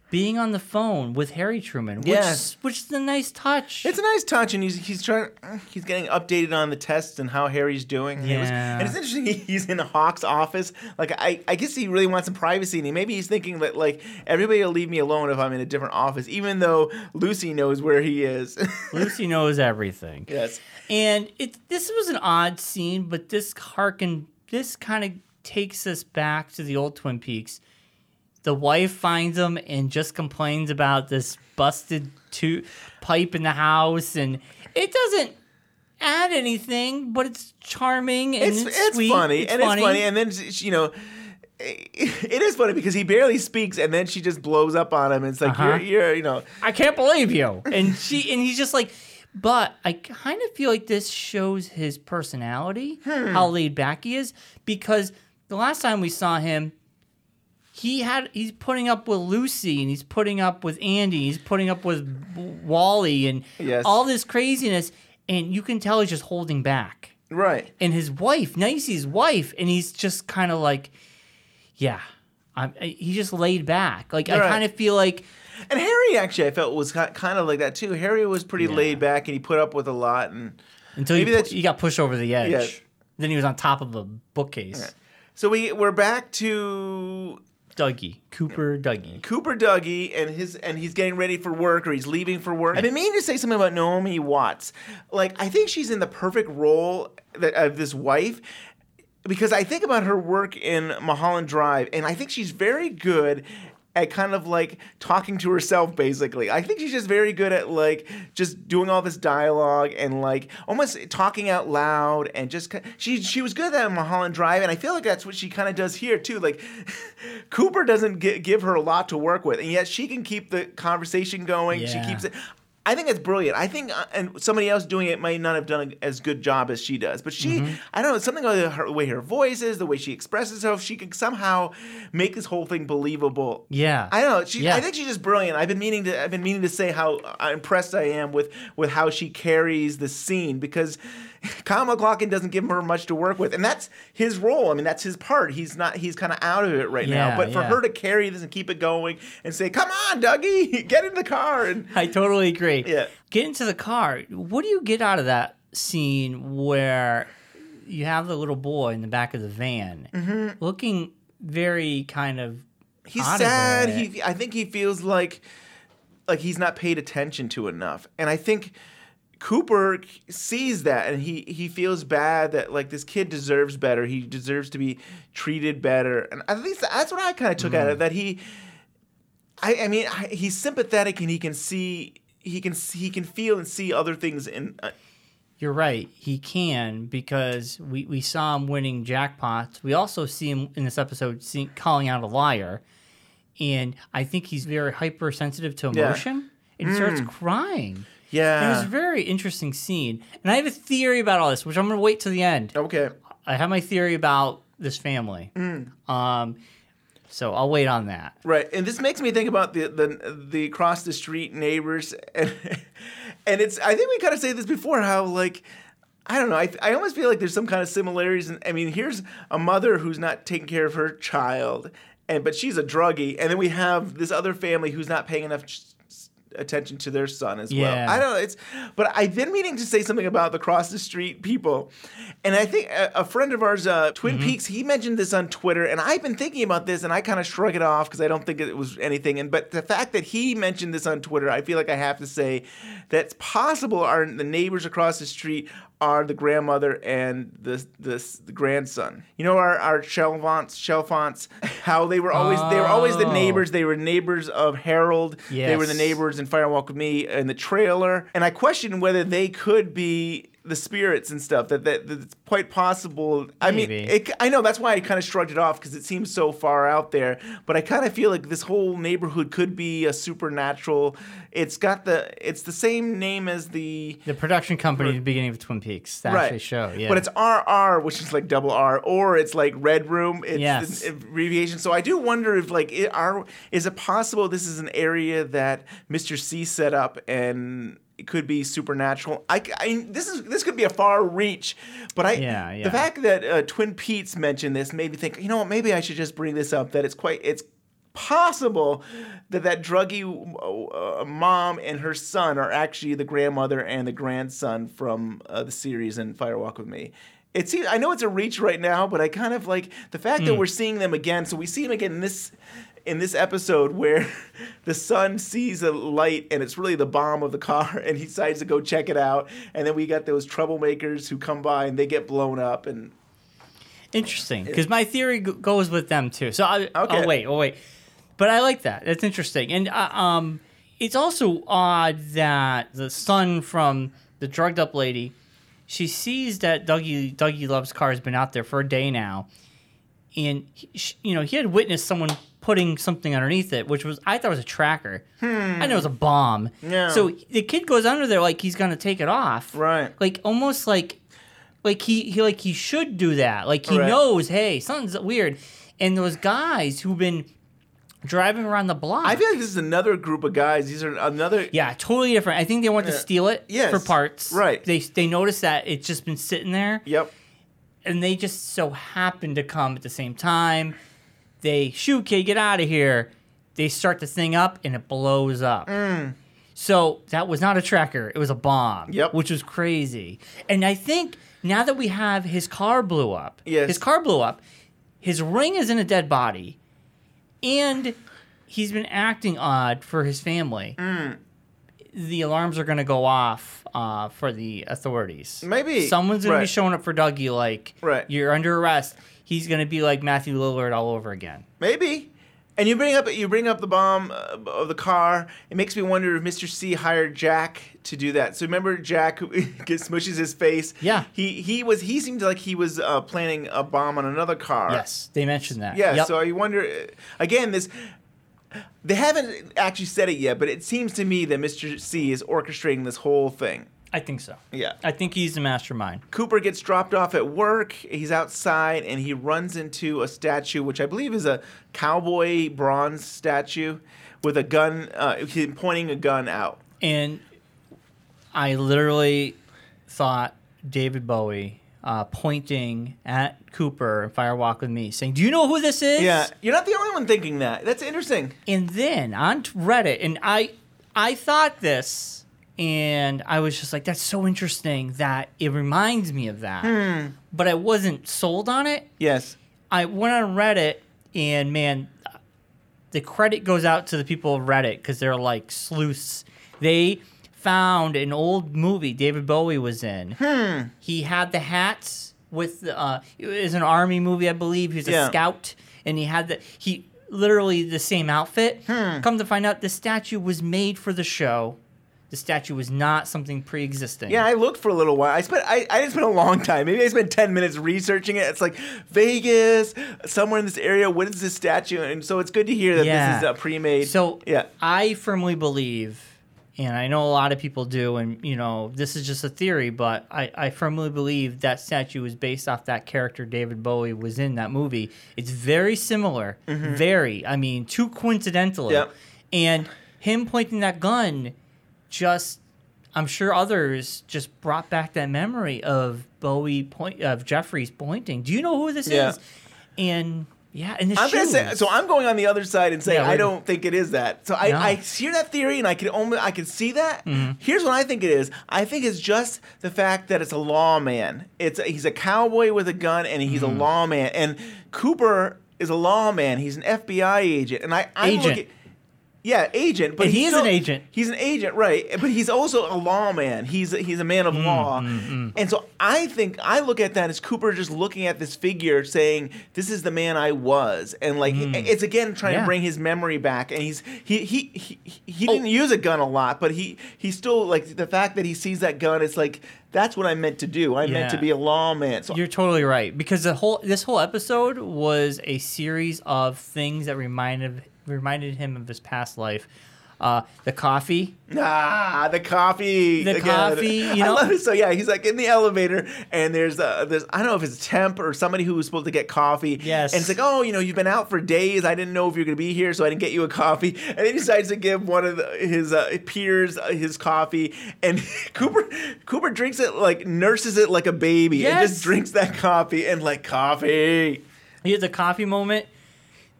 being on the phone with Harry Truman, which, Yes. which is a nice touch. It's a nice touch, and he's he's trying. He's getting updated on the tests and how Harry's doing. And it was- Yeah. and it's interesting. He's in Hawk's office. Like I, I guess he really wants some privacy, and he, maybe he's thinking that like everybody will leave me alone if I'm in a different office, even though Lucy knows where he is. Lucy knows everything. yes. And it this was an odd scene, but this harken this kind of takes us back to the old Twin Peaks. The wife finds him and just complains about this busted pipe in the house, and it doesn't add anything, but it's charming and It's it's, it's sweet. funny, It's and it's funny, and then you know. It is funny because he barely speaks, and then she just blows up on him. And it's like Uh-huh. you're, you're, you know, I can't believe you. And she and he's just like, but I kind of feel like this shows his personality, Hmm. how laid back he is, because the last time we saw him, he had he's putting up with Lucy and he's putting up with Andy, he's putting up with Wally and Yes. all this craziness, and you can tell he's just holding back. right. And his wife, now you see his wife, and he's just kind of like, yeah, I'm, he's just laid back. Like I kind of feel like. And Harry actually, I felt was kind of like that too. Harry was pretty laid back, and he put up with a lot. And Until Maybe you got pushed over the edge. Yeah. Then he was on top of a bookcase. so we we're back to Dougie. Cooper Dougie. Cooper Dougie and his and he's getting ready for work or he's leaving for work. I've been meaning to say something about Naomi Watts. Like I think she's in the perfect role that, of this wife because I think about her work in Mulholland Drive and I think she's very good at kind of like talking to herself basically. I think she's just very good at like just doing all this dialogue and like almost talking out loud and just she she was good at Mulholland Drive and I feel like that's what she kind of does here too. Like Cooper doesn't gi- give her a lot to work with and yet she can keep the conversation going. She keeps it I think it's brilliant. I think, uh, and somebody else doing it might not have done as good job as she does. But she, Mhm. I don't know, something about her, the way her voice is, the way she expresses herself, she can somehow make this whole thing believable. Yeah. I don't know. She, Yeah. I think she's just brilliant. I've been meaning to. I've been meaning to say how uh, impressed I am with with how she carries the scene because Kyle MacLachlan doesn't give her much to work with, and that's his role. I mean, that's his part. He's not. He's kind of out of it right Yeah, now. But for yeah. her to carry this and keep it going and say, "Come on, Dougie, get in the car," and I totally agree. Yeah. Get into the car. What do you get out of that scene where you have the little boy in the back of the van Mhm. looking very kind of he's sad. He, I think he feels like like he's not paid attention to enough, and I think Cooper sees that, and he he feels bad that like this kid deserves better. He deserves to be treated better, and at least that's what I kind of took out of it, that he. I, I mean, I, he's sympathetic, and he can see, he can, he can feel and see other things in. Uh, You're right. He can because we, we saw him winning jackpots. We also see him in this episode see, calling out a liar. And I think he's very hypersensitive to Yeah. emotion. And he starts Mm. crying. Yeah. It was a very interesting scene. And I have a theory about all this, which I'm going to wait till the end. Okay. I have my theory about this family. Mm. Um, so I'll wait on that. Right, and this makes me think about the the the across the street neighbors, and and it's I think we kind of say this before how like. I don't know. I, I almost feel like there's some kind of similarities. And I mean, here's a mother who's not taking care of her child, and but she's a druggie, and then we have this other family who's not paying enough attention to their son as Yeah. well. I don't know. It's but I've been meaning to say something about the cross the street people, and I think a, a friend of ours, uh, Twin Mm-hmm. Peaks, he mentioned this on Twitter, and I've been thinking about this, and I kind of shrug it off because I don't think it was anything. And but the fact that he mentioned this on Twitter, I feel like I have to say that's possible. Are the neighbors across the street are the grandmother and the the, the grandson? You know, our our Chalfonts, Chalfonts, how they were always they were always the Oh. neighbors. They were neighbors of Harold. They were the neighbors in Firewalk with Me in the trailer, and I question whether they could be the spirits and stuff. That that, that it's quite possible. I mean, it, I know that's why I kind of shrugged it off because it seems so far out there. But I kind of feel like this whole neighborhood could be a supernatural. It's got the it's the same name as the The production company at the beginning of Twin Peaks, the actual show. Yeah. but it's RR, which is like double R, or it's like Red Room. It's Yes. abbreviation. So I do wonder if like it are is it possible this is an area that Mr. C set up and it could be supernatural. I, I this is this could be a far reach, but I Yeah, yeah. the fact that uh, Twin Peaks mentioned this made me think. You know what? Maybe I should just bring this up. That it's quite it's possible that that druggy uh, mom and her son are actually the grandmother and the grandson from uh, the series and Fire Walk with Me. It seems I know it's a reach right now, but I kind of like the fact that Hmm. we're seeing them again. So we see them again in this in this episode where the son sees a light and it's really the bomb of the car and he decides to go check it out and then we got those troublemakers who come by and they get blown up and Interesting, because my theory g- goes with them too. So I, Okay. oh wait, oh wait, but I like that. That's interesting, and uh, um, it's also odd that the son from the drugged up lady, she sees that Dougie Dougie loves car has been out there for a day now, and he, sh you know he had witnessed someone putting something underneath it, which was I thought was a tracker. I know it was a bomb. Yeah. So the kid goes under there like he's gonna take it off. Right. Like almost like like he, he like he should do that. Like he Right. knows, hey, something's weird. And those guys who've been driving around the block. I feel like this is another group of guys. These are another yeah, totally different. I think they want to steal it Yes. for parts. Right. They they notice that it's just been sitting there. Yep. And they just so happen to come at the same time. They shoot, kid, get out of here. They start the thing up and it blows up. Mm. So that was not a tracker; it was a bomb. Yep. which was crazy. And I think now that we have his car blew up, Yes. his car blew up. His ring is in a dead body, and he's been acting odd for his family. Mm. The alarms are going to go off uh, for the authorities. Maybe. someone's going to be showing up for Dougie. Like, Right. you're under arrest. He's going to be like Matthew Lillard all over again. Maybe. And you bring up you bring up the bomb uh, of the car. It makes me wonder if Mr. C hired Jack to do that. So remember Jack who gets smushes his face. Yeah. He he was he seemed like he was uh, planning a bomb on another car. Yes, they mentioned that. Yeah. Yep. So I wonder uh, again this. they haven't actually said it yet, but it seems to me that Mr. C is orchestrating this whole thing. I think so. Yeah. I think he's the mastermind. Cooper gets dropped off at work. He's outside and he runs into a statue, which I believe is a cowboy bronze statue with a gun, uh, pointing a gun out. And I literally thought David Bowie uh, pointing at Cooper in Fire Walk with Me, saying, "Do you know who this is?" Yeah, you're not the only one thinking that. That's interesting. And then on Reddit, and I, I thought this, and I was just like, "That's so interesting that it reminds me of that," Hmm. but I wasn't sold on it. Yes. I went on Reddit, and man, the credit goes out to the people of Reddit because they're like sleuths. They found an old movie David Bowie was in. Hmm. He had the hats with the, uh, it was an army movie, I believe. He was a Yeah. scout, and he had the he literally the same outfit. Hmm. Come to find out, the statue was made for the show. The statue was not something pre-existing. Yeah, I looked for a little while. I spent I, I didn't spend a long time. Maybe I spent ten minutes researching it. It's like Vegas, somewhere in this area. What is this statue? And so it's good to hear that Yeah. this is a pre-made. So yeah, I firmly believe, and I know a lot of people do, and you know this is just a theory, but I, I firmly believe that statue was based off that character David Bowie was in that movie. It's very similar, Mhm. very. I mean, too coincidentally. Yep. And him pointing that gun, just I'm sure others just brought back that memory of Bowie point of Jeffrey's pointing. Do you know who this Yeah. is? And yeah, and the I'm gonna say shoes. so. I'm going on the other side and say Yeah, I don't think it is that. So I, No. I hear that theory and I can only I can see that. Mhm. Here's what I think it is. I think it's just the fact that it's a lawman. It's a, he's a cowboy with a gun and he's Mhm. a lawman. And Cooper is a lawman. He's an FBI agent. And I I'm Agent. looking- yeah, agent. But he is an agent. He's an agent, right? But he's also a lawman. He's a, he's a man of Mm, law. And so I think I look at that as Cooper just looking at this figure, saying, "This is the man I was," and like it's again trying Mm. Yeah. to bring his memory back. And he's he he he, he Oh. didn't use a gun a lot, but he he still like the fact that he sees that gun. It's like that's what I meant to do. I meant to be a lawman. So You're totally right because the whole this whole episode was a series of things that reminded reminded him of his past life. Uh, the coffee. Ah, the coffee. The again. coffee, you I know? love it. So yeah, he's like in the elevator, and there's uh, there's I don't know if it's a temp or somebody who was supposed to get coffee. Yes. And it's like, oh, you know, you've been out for days. I didn't know if you're gonna be here, so I didn't get you a coffee. And he decides to give one of the, his uh, peers uh, his coffee, and Cooper Cooper drinks it like nurses it like a baby, and just drinks that coffee and like coffee. He has a coffee moment.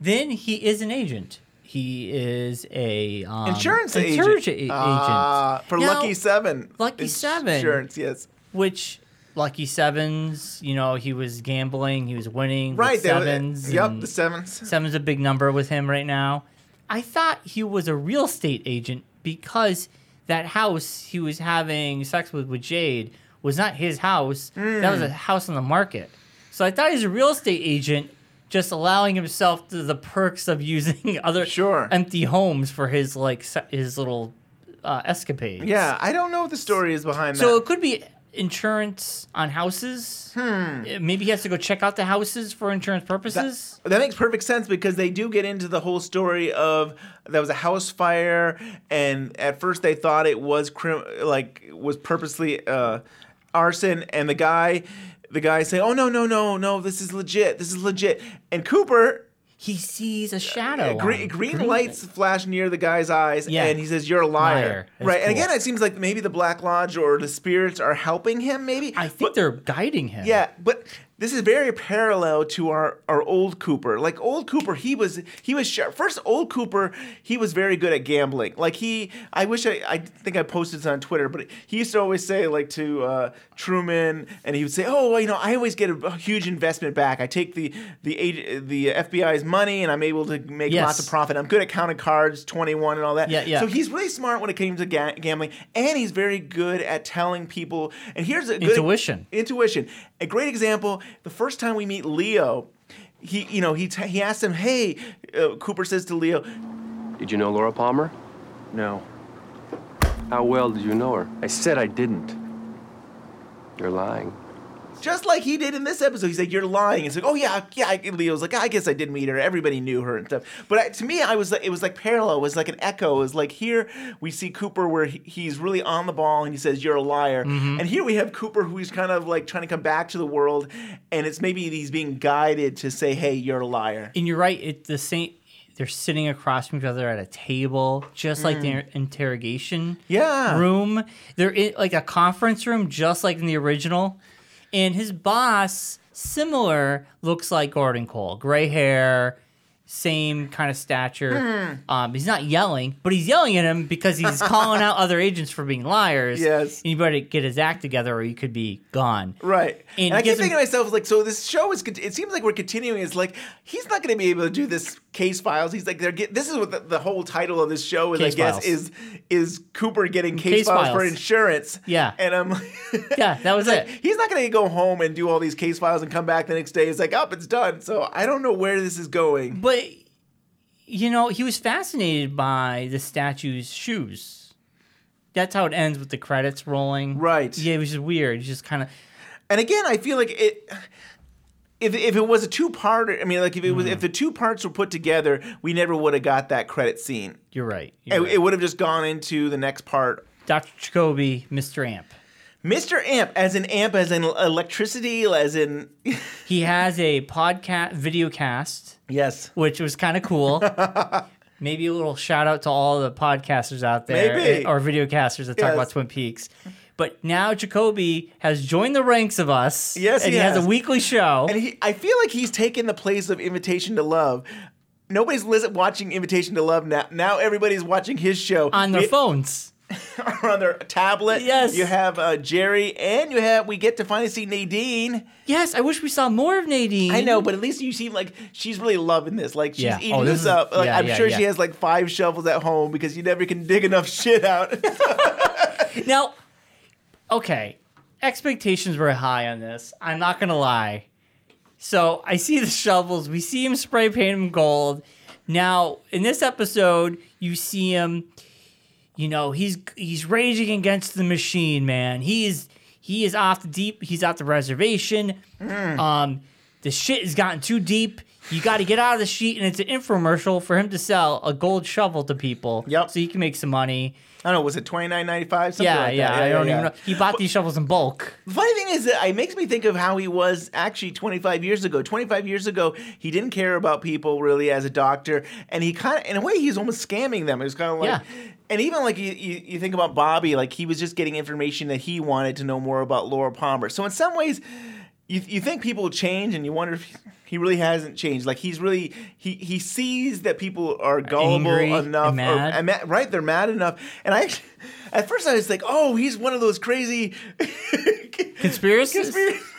Then he is an agent. He is a um, Insurance insurance agent. a- Ah, agent for Now, Lucky Seven. Lucky Seven. Insurance, yes. Which Lucky Sevens, you know, he was gambling, he was winning. with Right, were- sevens. yep, the sevens. Seven's a big number with him right now. I thought he was a real estate agent because that house he was having sex with with Jade was not his house. That was a Mm. house on the market. So I thought he was a real estate agent, just allowing himself to the perks of using other Sure. empty homes for his like his little uh, escapades. Yeah, I don't know what the story is behind So that. So it could be insurance on houses. Hmm. Maybe he has to go check out the houses for insurance purposes. That makes perfect sense because they do get into the whole story of there was a house fire, and at first they thought it was crim- like was purposely uh, arson, and the guy, the guy say, "Oh no, no, no, no, this is legit. This is legit." And Cooper. He sees a uh, shadow. on Green, him. green lights flash near the guy's eyes, Yeah. and he says, "You're a liar." Liar. That's Right, and again, it seems like maybe the Black Lodge or the spirits are helping him. Maybe I think but, they're guiding him. yeah, but this is very parallel to our, our old Cooper. Like old Cooper, he was he was sharp. First, old Cooper, he was very good at gambling. Like he, I wish I, I think I posted this on Twitter, but he used to always say like to uh, Truman, and he would say, "Oh, well, you know, I always get a, huge investment back. I take the the the FBI's money, and I'm able to make Yes. lots of profit. I'm good at counting cards, 21 and all that. Yeah, yeah. So he's really smart when it came to ga- gambling, and he's very good at telling people. And here's a good Intuition. Intuition. A great example. The first time we meet Leo, he you know he t- he asked him, "Hey," uh, Cooper says to Leo, Did you know Laura Palmer? No. How well did you know her? I said I didn't. You're lying. Just like he did in this episode. He said, "You're lying." It's like, "Oh yeah, yeah." I- Leo's like, "I guess I did meet her. Everybody knew her and stuff." But I, to me, I was like, it was like parallel. It was like an echo. It was like here we see Cooper where he, he's really on the ball and he says, "You're a liar," Mhm. and here we have Cooper who's kind of like trying to come back to the world, and it's maybe he's being guided to say, "Hey, you're a liar." And you're right. It's the same. They're sitting across from each other at a table, just like the Mm. interrogation Yeah. room. They're in like a conference room, just like in the original. And his boss, similar, looks like Gordon Cole, gray hair, same kind of stature. Hmm. Um, he's not yelling, but he's yelling at him because he's calling out other agents for being liars. Yes. and you better get his act together, or you could be gone. Right. And And, I keep him- thinking to myself, like, so this show is, it seems like we're continuing. It's like, he's not going to be able to do this case files. He's like, they're get, this is what the, the whole title of this show is, Case I guess, files. is is Cooper getting case, Case files, for insurance. Yeah. And I'm like, Yeah, that was like, it. he's not going to go home and do all these case files and come back the next day. It's like, up, it's done. So I don't know where this is going. But you know, he was fascinated by the statue's shoes. That's how it ends with the credits rolling. Right. Yeah, which is weird. It's just kind of. And again, I feel like it. If, if it was a two part, I mean, like if it was if mm. the two parts were put together, we never would have got that credit scene. You're right. It, You're right. it would have just gone into the next part. Dr. Jacoby, Mr. Amp. Mr. Amp, as in amp, as in electricity, as in He has a podcast, video cast, yes, which was kind of cool. Maybe a little shout out to all the podcasters out there Maybe. Eh, or videocasters that talk Yes. about Twin Peaks. But now Jacoby has joined the ranks of us. Yes, and he he, has. has. a weekly show. and he, I feel like he's taken the place of Invitation to Love. Nobody's watching Invitation to Love now. Now everybody's watching his show on their phones. or on their tablet. Yes. you have uh, Jerry, and you have we get to finally see Nadine. Yes, I wish we saw more of Nadine. I know, but at least you seem like she's really loving this. Like she's Yeah. eating Oh, this, this is- up. Like yeah, I'm yeah, sure she has like five shovels at home because you never can dig enough shit out. Now, okay, expectations were high on this. I'm not gonna lie. So I see the shovels. We see him spray paint them gold. Now in this episode, you see him. You know he's he's raging against the machine, man. He is he is off the deep. He's off the reservation. Um, the shit has gotten too deep. You got to get out of the sheet, and it's an infomercial for him to sell a gold shovel to people. Yep. So he can make some money. I don't know. Was it twenty nine ninety five? Yeah, like yeah, that. I don't yeah. even know. He bought these shovels in bulk. The funny thing is that it makes me think of how he was actually 25 years ago. 25 years ago, he didn't care about people really as a doctor, and he kind of, in a way, he was almost scamming them. It was kind of like, Yeah. and even like you, you, you think about Bobby, like he was just getting information that he wanted to know more about Laura Palmer. So in some ways, you, you think people change, and you wonder if he really hasn't changed. Like he's really he he sees that people are gullible Angry enough, and or- mad. ma- right? They're mad enough, and I. actually- At first, I was like, "Oh, he's one of those crazy Conspiracy?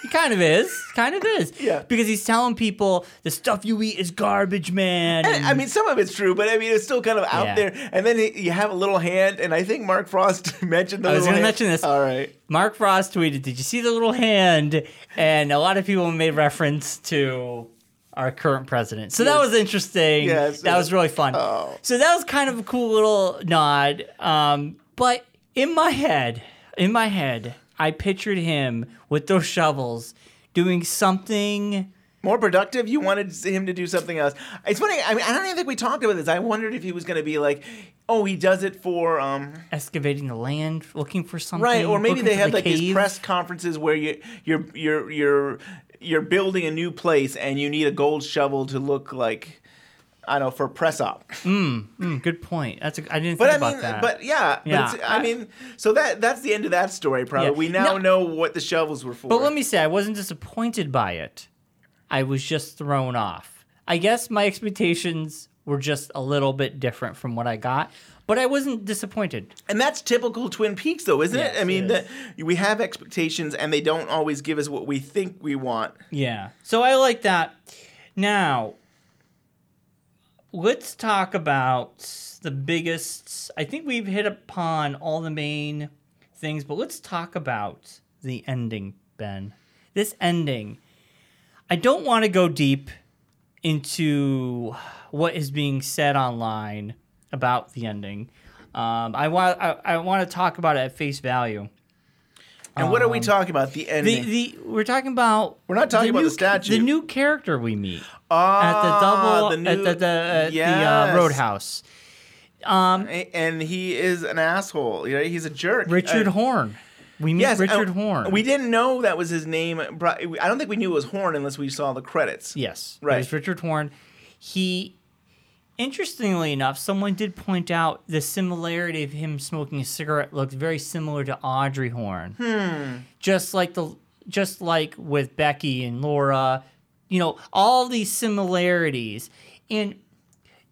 He kind of is. Kind of is. Yeah. Because he's telling people the stuff you eat is garbage, man. And, I mean, some of it's true, but I mean, it's still kind of out Yeah. there. And then he- you have a little hand, and I think Mark Frost mentioned the I was going to mention this. All right. Mark Frost tweeted, "Did you see the little hand?" And a lot of people made reference to our current president. So that was interesting. Yes. That was really fun. Oh. So that was kind of a cool little nod. Um, but in my head, in my head, I pictured him with those shovels doing something More productive. You wanted him to do something else. It's funny. I mean, I don't even think we talked about this. I wondered if he was going to be like, oh, he does it for um, excavating the land, looking for something. right, or maybe they have the like these press conferences where you you're you're you're you're building a new place and you need a gold shovel to look like. I don't know for press op, Mm, mm, good point. That's a, I didn't but think I about mean, that. but yeah, Yeah, But I, I- mean, so that that's the end of that story. Probably Yeah. we now No. know what the shovels were for. But let me say, I wasn't disappointed by it. I was just thrown off. I guess my expectations were just a little bit different from what I got, but I wasn't disappointed. And that's typical Twin Peaks, though, isn't Yes, it? I mean, it that we have expectations, and they don't always give us what we think we want. Yeah. So I like that. Now, let's talk about the biggest. I think we've hit upon all the main things, but let's talk about the ending, Ben. This ending. I don't want to go deep into what is being said online about the ending. Um, I want I, I want to talk about it at face value. And what are we Um, talking about? The The, ending. the we're talking about We're not talking about new, the statue. The new character we meet at Ah, the double the new- at the, the, at the uh, Roadhouse. Um, and he is an asshole. You know, he's a jerk. Richard Uh, Horne. We meet Yes, Richard uh, Horne. We didn't know that was his name. I don't think we knew it was Horne unless we saw the credits. Yes, Right. There's Richard Horne. He, interestingly enough, someone did point out the similarity of him smoking a cigarette looked very similar to Audrey Horne. Hmm. Just like the, just like with Becky and Laura, you know, all these similarities. And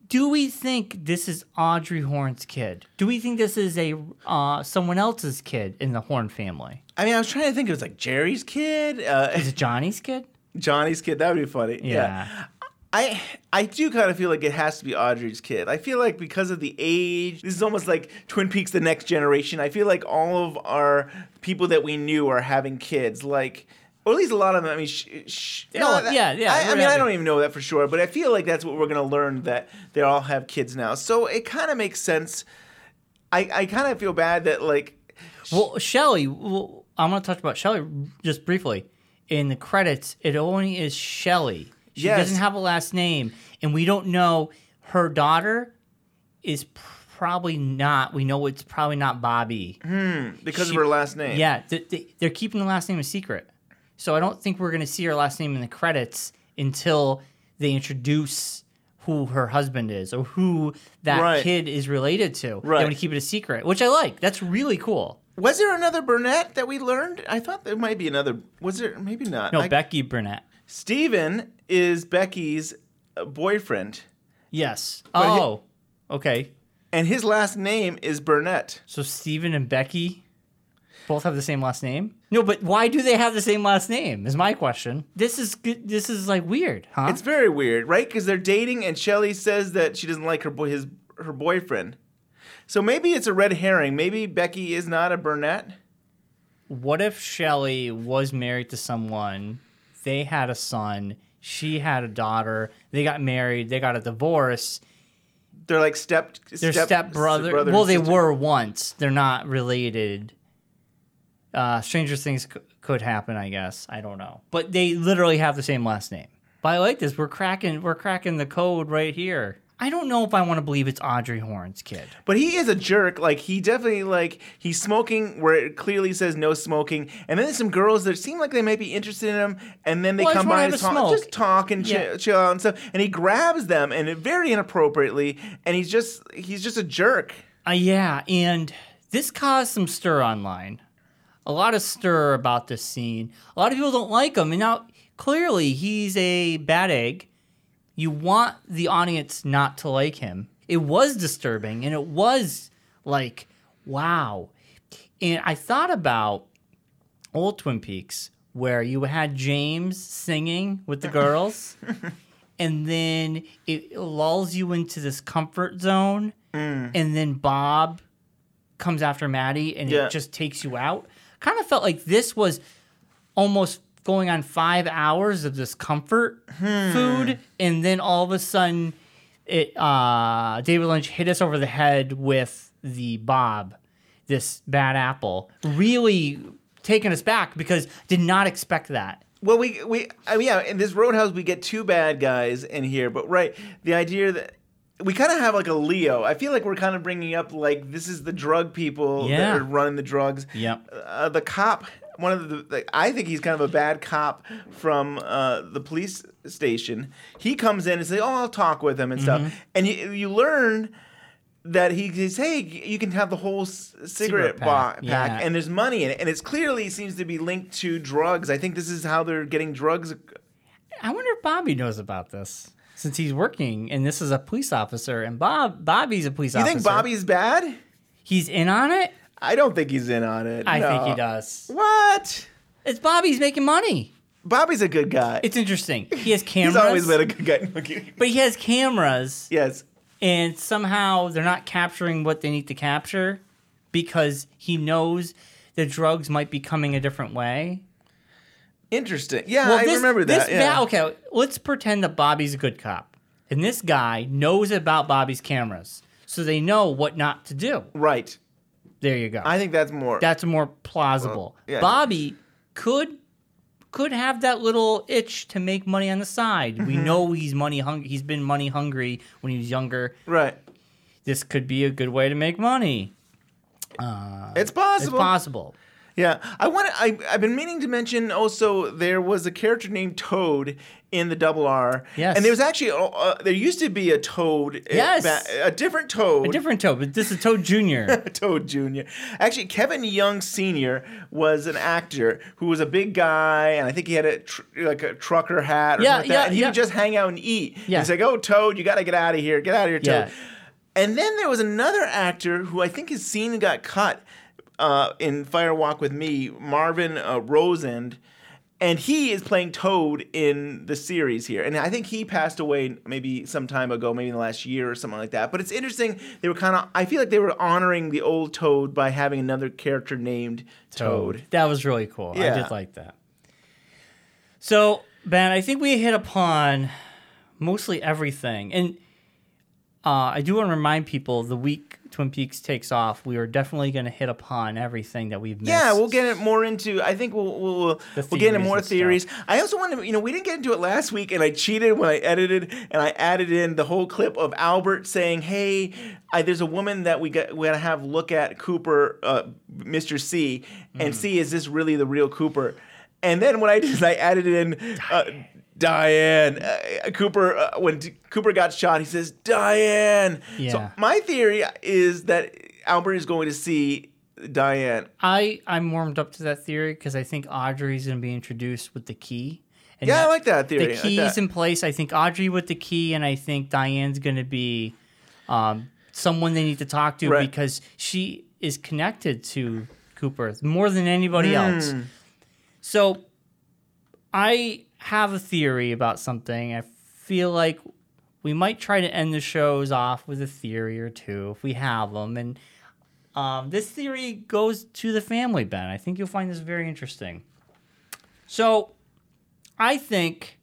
do we think this is Audrey Horne's kid? Do we think this is a uh, someone else's kid in the Horne family? I mean, I was trying to think. It was like Jerry's kid. Uh, Is it Johnny's kid? Johnny's kid. That would be funny. Yeah. I I do kind of feel like it has to be Audrey's kid. I feel like because of the age, this is almost like Twin Peaks: The Next Generation. I feel like all of our people that we knew are having kids, like. Or at least a lot of them. I mean, sh- sh- No, that- yeah, yeah, I, I we're mean, I don't even know that for sure, but I feel like that's what we're gonna learn that they all have kids now. So it kind of makes sense. I I kind of feel bad that like Well, Shelly, well, I'm going to touch about Shelly just briefly. In the credits, it only is Shelly. She Yes. doesn't have a last name, and we don't know her daughter is probably not. We know it's probably not Bobby. hmm, because She- of her last name. Yeah, th- th- they're keeping the last name a secret. So I don't think we're going to see her last name in the credits until they introduce who her husband is or who that Right. kid is related to. Right. They want to keep it a secret, which I like. That's really cool. Was there another Burnett that we learned? I thought there might be another. Was there? Maybe not. No, I- Becky Burnett. Steven is Becky's uh, boyfriend. Yes. But Oh, okay. And his last name is Burnett. So Steven and Becky both have the same last name? No, but why do they have the same last name? Is my question. This is good. This is like weird, huh? It's very weird, right? Because they're dating, and Shelly says that she doesn't like her boy, his her boyfriend. So maybe it's a red herring. Maybe Becky is not a Burnett. what if Shelly was married to someone, they had a son, she had a daughter, they got married, they got a divorce. They're like step. Their step, step brother Well, they sister. were once. They're not related. Uh, stranger things c- could happen, I guess. I don't know, but they literally have the same last name. But I like this. We're cracking. We're cracking the code right here. I don't know if I want to believe it's Audrey Horne's kid. But he is a jerk. Like he definitely like he's smoking where it clearly says no smoking, and then there's some girls that seem like they might be interested in him, and then they Well, come by and talk, smoke. just talk and Yeah. chill, chill out and stuff, and he grabs them and very inappropriately, and he's just he's just a jerk. Uh, yeah, and this caused some stir online. A lot of stir about this scene. A lot of people don't like him, and now clearly he's a bad egg. You want the audience not to like him. It was disturbing, and it was like, wow. And I thought about old Twin Peaks where you had James singing with the girls, and then it lulls you into this comfort zone, Mm. and then Bob comes after Maddie, and Yeah. it just takes you out. Kind of felt like this was almost going on five hours of this comfort Hmm. food, and then all of a sudden, it uh, David Lynch hit us over the head with the Bob, this bad apple, really taking us back because did not expect that. Well, we we I mean, yeah, in this Roadhouse we get two bad guys in here, but right, the idea that we kind of have like a Leo. I feel like we're kind of bringing up like this is the drug people Yeah. that are running the drugs. Yep. Uh, the cop, one of the, the, I think he's kind of a bad cop from uh, the police station. He comes in and says, "Oh, I'll talk with him and stuff," Mhm. and you, you learn. That he says, "Hey, you can have the whole s- cigarette, Cigarette bo- pack, pack, yeah. and there's money in it, and it's clearly seems to be linked to drugs. I think this is how they're getting drugs. I wonder if Bobby knows about this since he's working and this is a police officer and Bob Bobby's a police You officer. You think Bobby's bad? He's in on it? I don't think he's in on it. I think he does. What? It's Bobby's making money. Bobby's a good guy. It's interesting. He has cameras. He's always been a good guy. But he has cameras. Yes. And somehow they're not capturing what they need to capture because he knows the drugs might be coming a different way. Interesting. Yeah, Well, I this- remember that. this yeah. okay, let's pretend that Bobby's a good cop. And this guy knows about Bobby's cameras. So they know what not to do. Right. There you go. I think that's more. That's more plausible. Well, yeah. Bobby could could have that little itch to make money on the side. We Mhm. know he's money hungry. He's been money hungry when he was younger. Right. This could be a good way to make money. Uh, It's possible. It's possible. Yeah, I want. I I've been meaning to mention also there was a character named Toad in the Double R. Yes. and there was actually uh, uh, there used to be a Toad. uh, Yes. ba- a different Toad. A different Toad, but this is Toad Junior. Toad Jr. Actually, Kevin Young Sr. was an actor who was a big guy, and I think he had a tr- like a trucker hat or Yeah, something like that. yeah, and he yeah. would just hang out and eat. Yeah. He's like, "Oh, Toad, you got to get out of here! Get out of here, Toad!" Yeah. And then there was another actor who I think his scene got cut uh, in Fire Walk with Me, Marvin uh, Rosand. And he is playing Toad in the series here. And I think he passed away maybe some time ago, maybe in the last year or something like that. But it's interesting. They were kind of, I feel like they were honoring the old Toad by having another character named Toad. That was really cool. I did like that. So, Ben, I think we hit upon mostly everything. And uh, I do want to remind people the week Twin Peaks takes off, we are definitely going to hit upon everything that we've missed. Yeah, we'll get it more into. I think we'll we'll we'll, The we'll get into more and stuff. theories. I also want to, you know, we didn't get into it last week, and I cheated when I edited, and I added in the whole clip of Albert saying, "Hey, I, there's a woman that we got we got to have look at Cooper, uh, Mr. C, and Mm. see is this really the real Cooper." And then what I did is I added in. Uh, Diane, uh, Cooper. Uh, when D- Cooper got shot, he says, "Diane." So my theory is that Albert is going to see Diane. I, I'm warmed up to that theory because I think Audrey's going to be introduced with the key. Yeah, I like that theory. The like key's that. in place. I think Audrey with the key, and I think Diane's going to be um, someone they need to talk to Right. because she is connected to Cooper more than anybody else. Hmm. So I have a theory about something. I feel like we might try to end the shows off with a theory or two if we have them. And um, this theory goes to the family, Ben. I think you'll find this very interesting. So I think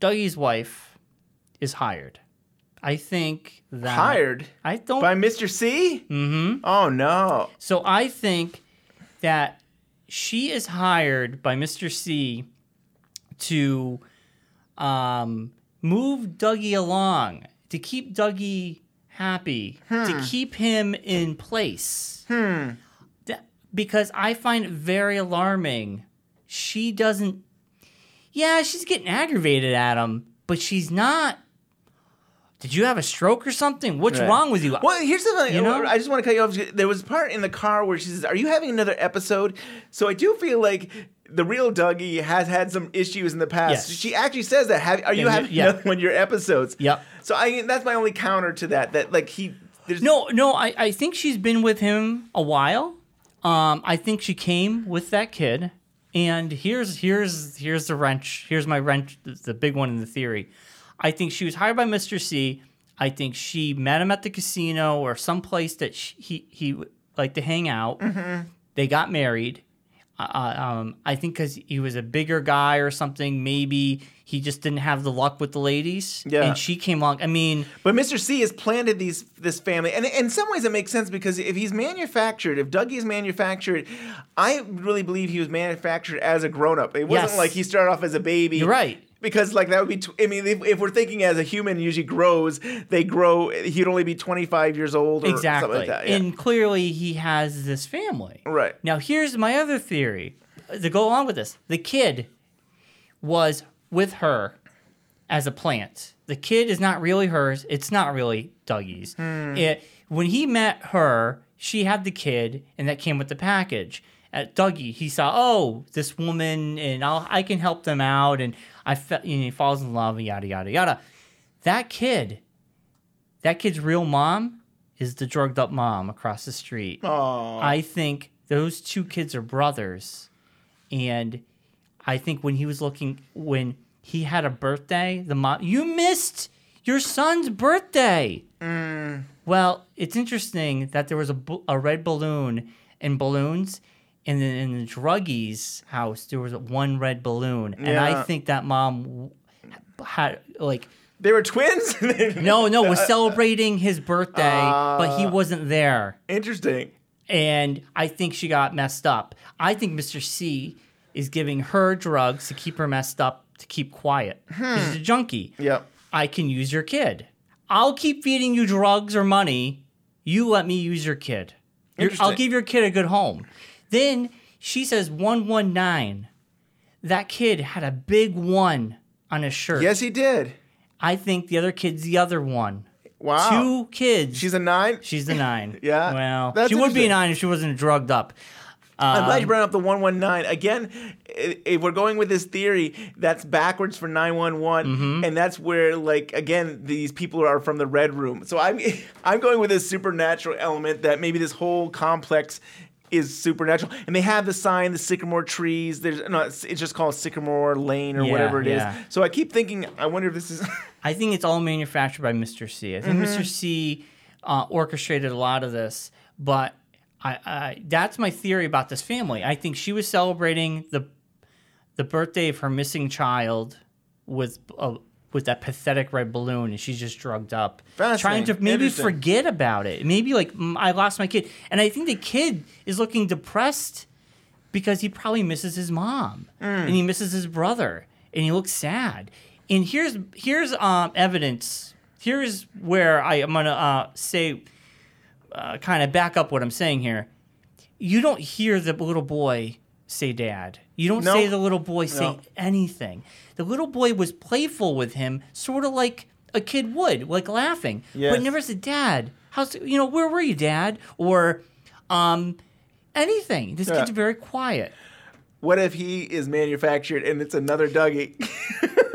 Dougie's wife is hired. I think that Hired? I don't By Mr. C? Mm-hmm. Oh no. So I think that she is hired by Mr. C to um, move Dougie along, to keep Dougie happy, to Hmm. keep him in place. Hmm. That- because I find it very alarming. She doesn't. Yeah, she's getting aggravated at him, but she's not. Did you have a stroke or something? What's Right. wrong with you? Well, here's the thing. You know? I just want to cut you off. There was a part in the car where she says, "Are you having another episode?" So I do feel like the real Dougie has had some issues in the past. Yes. She actually says that. Have, are you Yeah, having yeah. one of your episodes? Yep. So I that's my only counter to that. That like he. There's, No, no, I, I think she's been with him a while. Um, I think she came with that kid. And here's here's here's the wrench. Here's my wrench, the big one in the theory. I think she was hired by Mr. C. I think she met him at the casino or someplace that she, he he would like to hang out. Mhm. They got married. Uh, um, I think because he was a bigger guy or something. Maybe he just didn't have the luck with the ladies. Yeah. And she came along. I mean, But Mr. C has planted these this family, and in some ways it makes sense because if he's manufactured, if Dougie is manufactured, I really believe he was manufactured as a grown up. It wasn't Yes. like he started off as a baby. You're right. Because like that would be. Tw- I mean, if, if we're thinking as a human usually grows, they grow. He'd only be 25 years old or exactly. something like that. Yeah. And clearly he has this family. right. Now, here's my other theory to go along with this. The kid was with her as a plant. The kid is not really hers. It's not really Dougie's. Hmm. It, when he met her, she had the kid, and that came with the package. At Dougie, he saw, oh, this woman, and I'll, I can help them out, and I fe- you know, he falls in love, and yada yada yada. That kid, that kid's real mom is the drugged up mom across the street. Aw. I think those two kids are brothers. And I think when he was looking, when he had a birthday, the mom, you missed your son's birthday. Mm. Well, it's interesting that there was a, a red balloon and balloons. And then in the druggies house, there was one red balloon. And I think that mom had, like, They were twins. no, no, was celebrating his birthday, but he Ah. wasn't there. Interesting. and I think she got messed up. I think Mr. C is giving her drugs to keep her messed up to keep quiet. he's a junkie. Yep. I can use your kid. I'll keep feeding you drugs or money. You let me use your kid. I'll Interesting. give your kid a good home. Then she says 119. That kid had a big one on his shirt. Yes, he did. I think the other kid's the other one. Wow. Two kids. She's a nine. She's the nine. Yeah. Well, That's she would be a nine if she wasn't drugged up. I'm glad you Um, brought up the 119. Again, if we're going with this theory, that's backwards for 911. Mm-hmm. And that's where, like, again, these people are from the Red Room. So I'm, I'm going with this supernatural element that maybe this whole complex is supernatural. And they have the sign, the sycamore trees. There's no, it's, it's just called Sycamore Lane or Yeah, whatever it is. yeah. So I keep thinking, I wonder if this is. I think it's all manufactured by Mr. C. I think Mhm. Mr. C uh, orchestrated a lot of this, but I, I that's my theory about this family. I think she was celebrating the the birthday of her missing child with uh, with that pathetic red balloon, and she's just drugged up, trying to maybe forget about it. Maybe like "Mm, I lost my kid, and I think the kid is looking depressed because he probably misses his mom Mm. and he misses his brother and he looks sad. And here's here's um, evidence. Here's where I am gonna uh, say, uh, kind of back up what I'm saying here. You don't hear the little boy say "dad." You don't No. say the little boy say No. anything. The little boy was playful with him, sort of like a kid would, like laughing, Yes. but never said "dad." How's you know where were you, dad? Or um, anything. This Yeah. kid's very quiet. what if he is manufactured and it's another Dougie?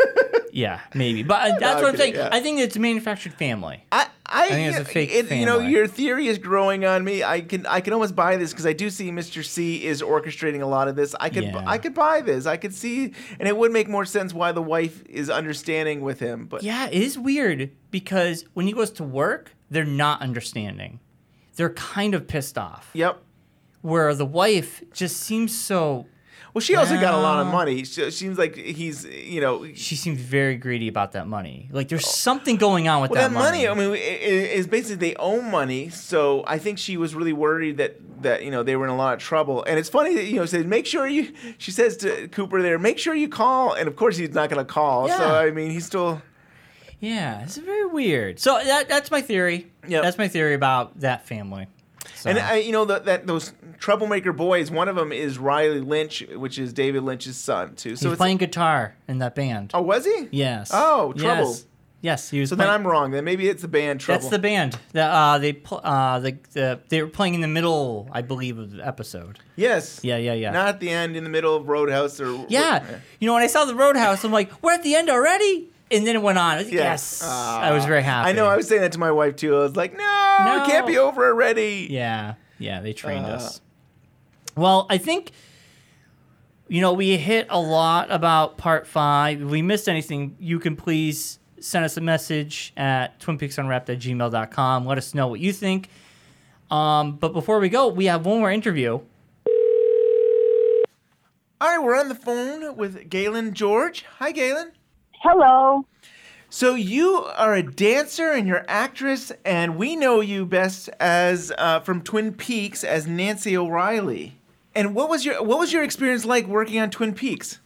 Yeah, maybe. But uh, that's what I'm saying. yeah. I think it's a manufactured family. I, I, think it's a fake it- You know, your theory is growing on me. I can I can almost buy this because I do see Mr. C is orchestrating a lot of this. I could Yeah. I could buy this. I could see, and it would make more sense why the wife is understanding with him. But Yeah, it is weird because when he goes to work, they're not understanding. They're kind of pissed off. Yep. Where the wife just seems so. Well, she also got a lot of money. She seems like he's, you know. She seems very greedy about that money. Like there's oh. something going on with Well, that, that money, I mean, i- i- is basically they own money. So I think she was really worried that that you know they were in a lot of trouble. And it's funny that you know said make sure you. She says to Cooper there, make sure you call. And of course he's not going to call. So I mean, he's still. Yeah, it's very weird. So that, that's my theory. Yeah, That's my theory about that family. So, And I, you know that that those troublemaker boys. One of them is Riley Lynch, which is David Lynch's son too. So he's playing guitar in that band. Oh, was he? Yes. Oh, Trouble. Yes, he was. So then I'm wrong. Then maybe it's the band Trouble. That's the band. The, uh, they pl- uh, the, the they were playing in the middle, I believe, of the episode. Yes. Yeah, yeah, yeah. Not at the end in the middle of Roadhouse or yeah. You know, when I saw the Roadhouse, I'm like, we're at the end already, and then it went on. I was like, yes, I was very happy. I know. I was saying that to my wife too. I was like, no, No. it can't be over already. Yeah, yeah, they trained Uh, us. Well, I think you know we hit a lot about part five. If we missed anything, you can please send us a message at twinpeaksunwrapped at gmail.com. Let us know what you think. Um, but before we go, we have one more interview. All right, we're on the phone with Galyn George. Hi, Galyn. Hello. So you are a dancer and you're actress, and we know you best as uh, from Twin Peaks as Nancy O'Reilly. And what was your what was your experience like working on Twin Peaks?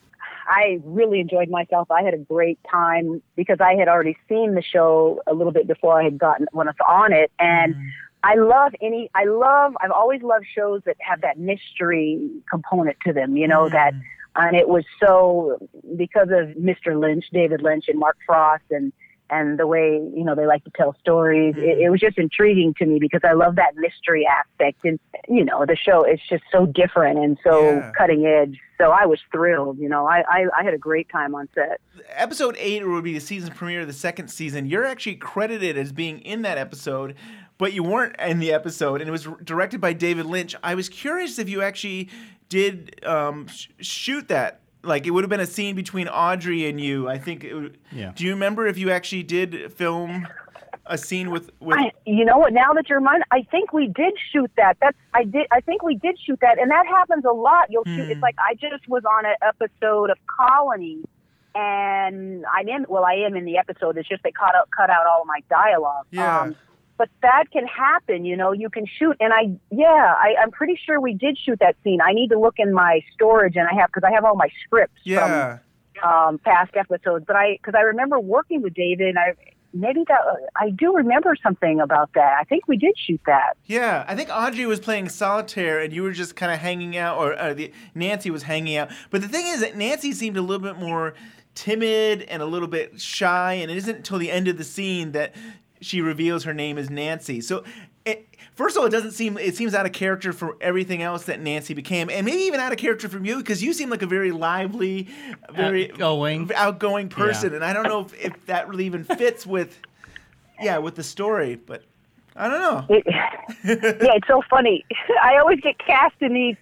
I really enjoyed myself. I had a great time because I had already seen the show a little bit before I had gotten when I was on it, and mm-hmm. I love any. I love. I've always loved shows that have that mystery component to them. You know that, mm. and it was so because of Mr. Lynch, David Lynch, and Mark Frost, and and the way you know they like to tell stories. It, it was just intriguing to me because I love that mystery aspect, and you know the show is just so different and so Yeah. cutting edge. So I was thrilled. You know, I, I I had a great time on set. Episode eight would be the season premiere of the second season. You're actually credited as being in that episode, but you weren't in the episode, and it was directed by David Lynch. I was curious if you actually did um, sh- shoot that. Like it would have been a scene between Audrey and you. I think. It would, Yeah. Do you remember if you actually did film a scene with with? I, you know what? Now that you're reminded, I think we did shoot that. That's I did. I think we did shoot that, and that happens a lot. You'll shoot. Hmm. It's like I just was on an episode of Colony, and I'm in. Well, I am in the episode. It's just they cut out cut out all of my dialogue. Yeah. Um, but that can happen. You know, you can shoot, and I yeah, I, I'm pretty sure we did shoot that scene. I need to look in my storage, and I have because I have all my scripts Yeah. from um, past episodes. But I because I remember working with David, and I maybe that I do remember something about that. I think we did shoot that. Yeah, I think Audrey was playing solitaire, and you were just kind of hanging out, or uh, the, Nancy was hanging out. But the thing is that Nancy seemed a little bit more timid and a little bit shy, and it isn't until the end of the scene that she reveals her name is Nancy. So. It, first of all, it doesn't seem it seems out of character for everything else that Nancy became, and maybe even out of character from you because you seem like a very lively, very Outgoing. outgoing person, Yeah. and I don't know if, if that really even fits with, yeah, with the story. But I don't know. It, yeah, it's so funny. I always get cast in these.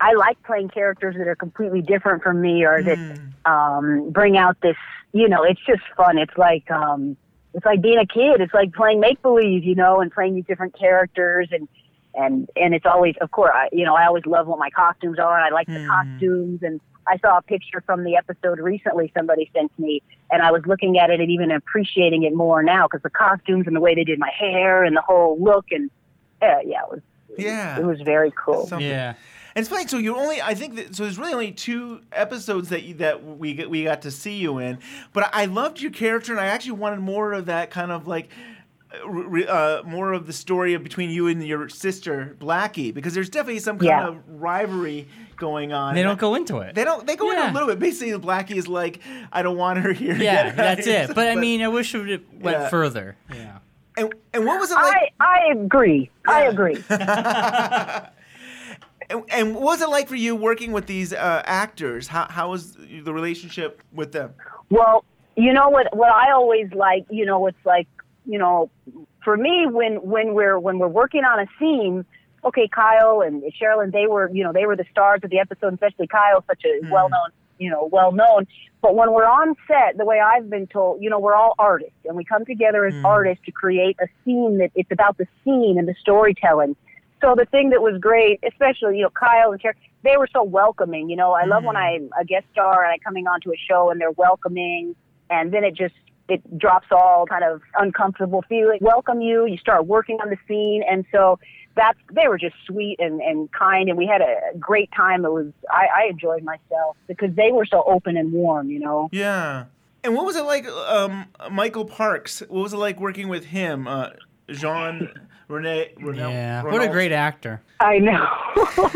I like playing characters that are completely different from me, or that um, bring out this. You know, it's just fun. It's like um, it's like being a kid. It's like playing make believe, you know, and playing these different characters, and and and it's always, of course, I, you know, I always love what my costumes are. I like the costumes, and I saw a picture from the episode recently somebody sent me, and I was looking at it and even appreciating it more now because the costumes and the way they did my hair and the whole look, and uh, yeah, it was Yeah. it was very cool. Something. And it's funny. So you only, I think that. So there's really only two episodes that you, that we get, we got to see you in. But I loved your character, and I actually wanted more of that kind of like. uh, Uh, more of the story of between you and your sister Blackie, because there's definitely some kind Yeah. of rivalry going on. They don't go into it. They don't. They go into a little bit. Basically, Blackie is like, "I don't want her here." Yeah, Get her that's out." it. But I mean, I wish it went Yeah. further. Yeah. And and what was it like? I I agree. I agree. And, and what was it like for you working with these uh, actors? How how was the relationship with them? Well, you know what what I always like, you know, it's like, you know, for me when when we're when we're working on a scene, okay, Kyle and Sherilyn, they were, you know, they were the stars of the episode, especially Kyle, such a well known, you know, well known. But when we're on set, the way I've been told, you know, we're all artists and we come together as artists to create a scene that it's about the scene and the storytelling. So the thing that was great, especially you know Kyle and Cher, they were so welcoming. You know, I love when I'm a guest star and I'm coming onto a show and they're welcoming, and then it just it drops all kind of uncomfortable feeling. Welcome you. You start working on the scene, and so that's they were just sweet and and kind, and we had a great time. It was I, I enjoyed myself because they were so open and warm. You know. Yeah. And what was it like, um, Michael Parks? What was it like working with him, uh, Jean Rene? Renault, Yeah. What a great actor. I know.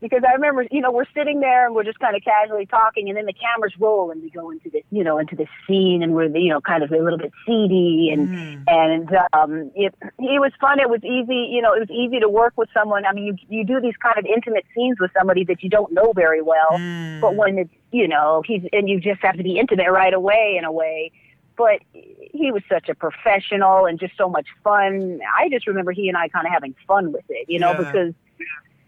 because I remember, you know, we're sitting there and we're just kind of casually talking, and then the cameras roll and we go into this, you know, into this scene, and we're, you know, kind of a little bit seedy, and and um, it it was fun. It was easy, you know, it was easy to work with someone. I mean, you you do these kind of intimate scenes with somebody that you don't know very well, but when it's, you know, he's and you just have to be intimate right away in a way but he was such a professional and just so much fun. I just remember he and I kind of having fun with it, you know, Yeah. because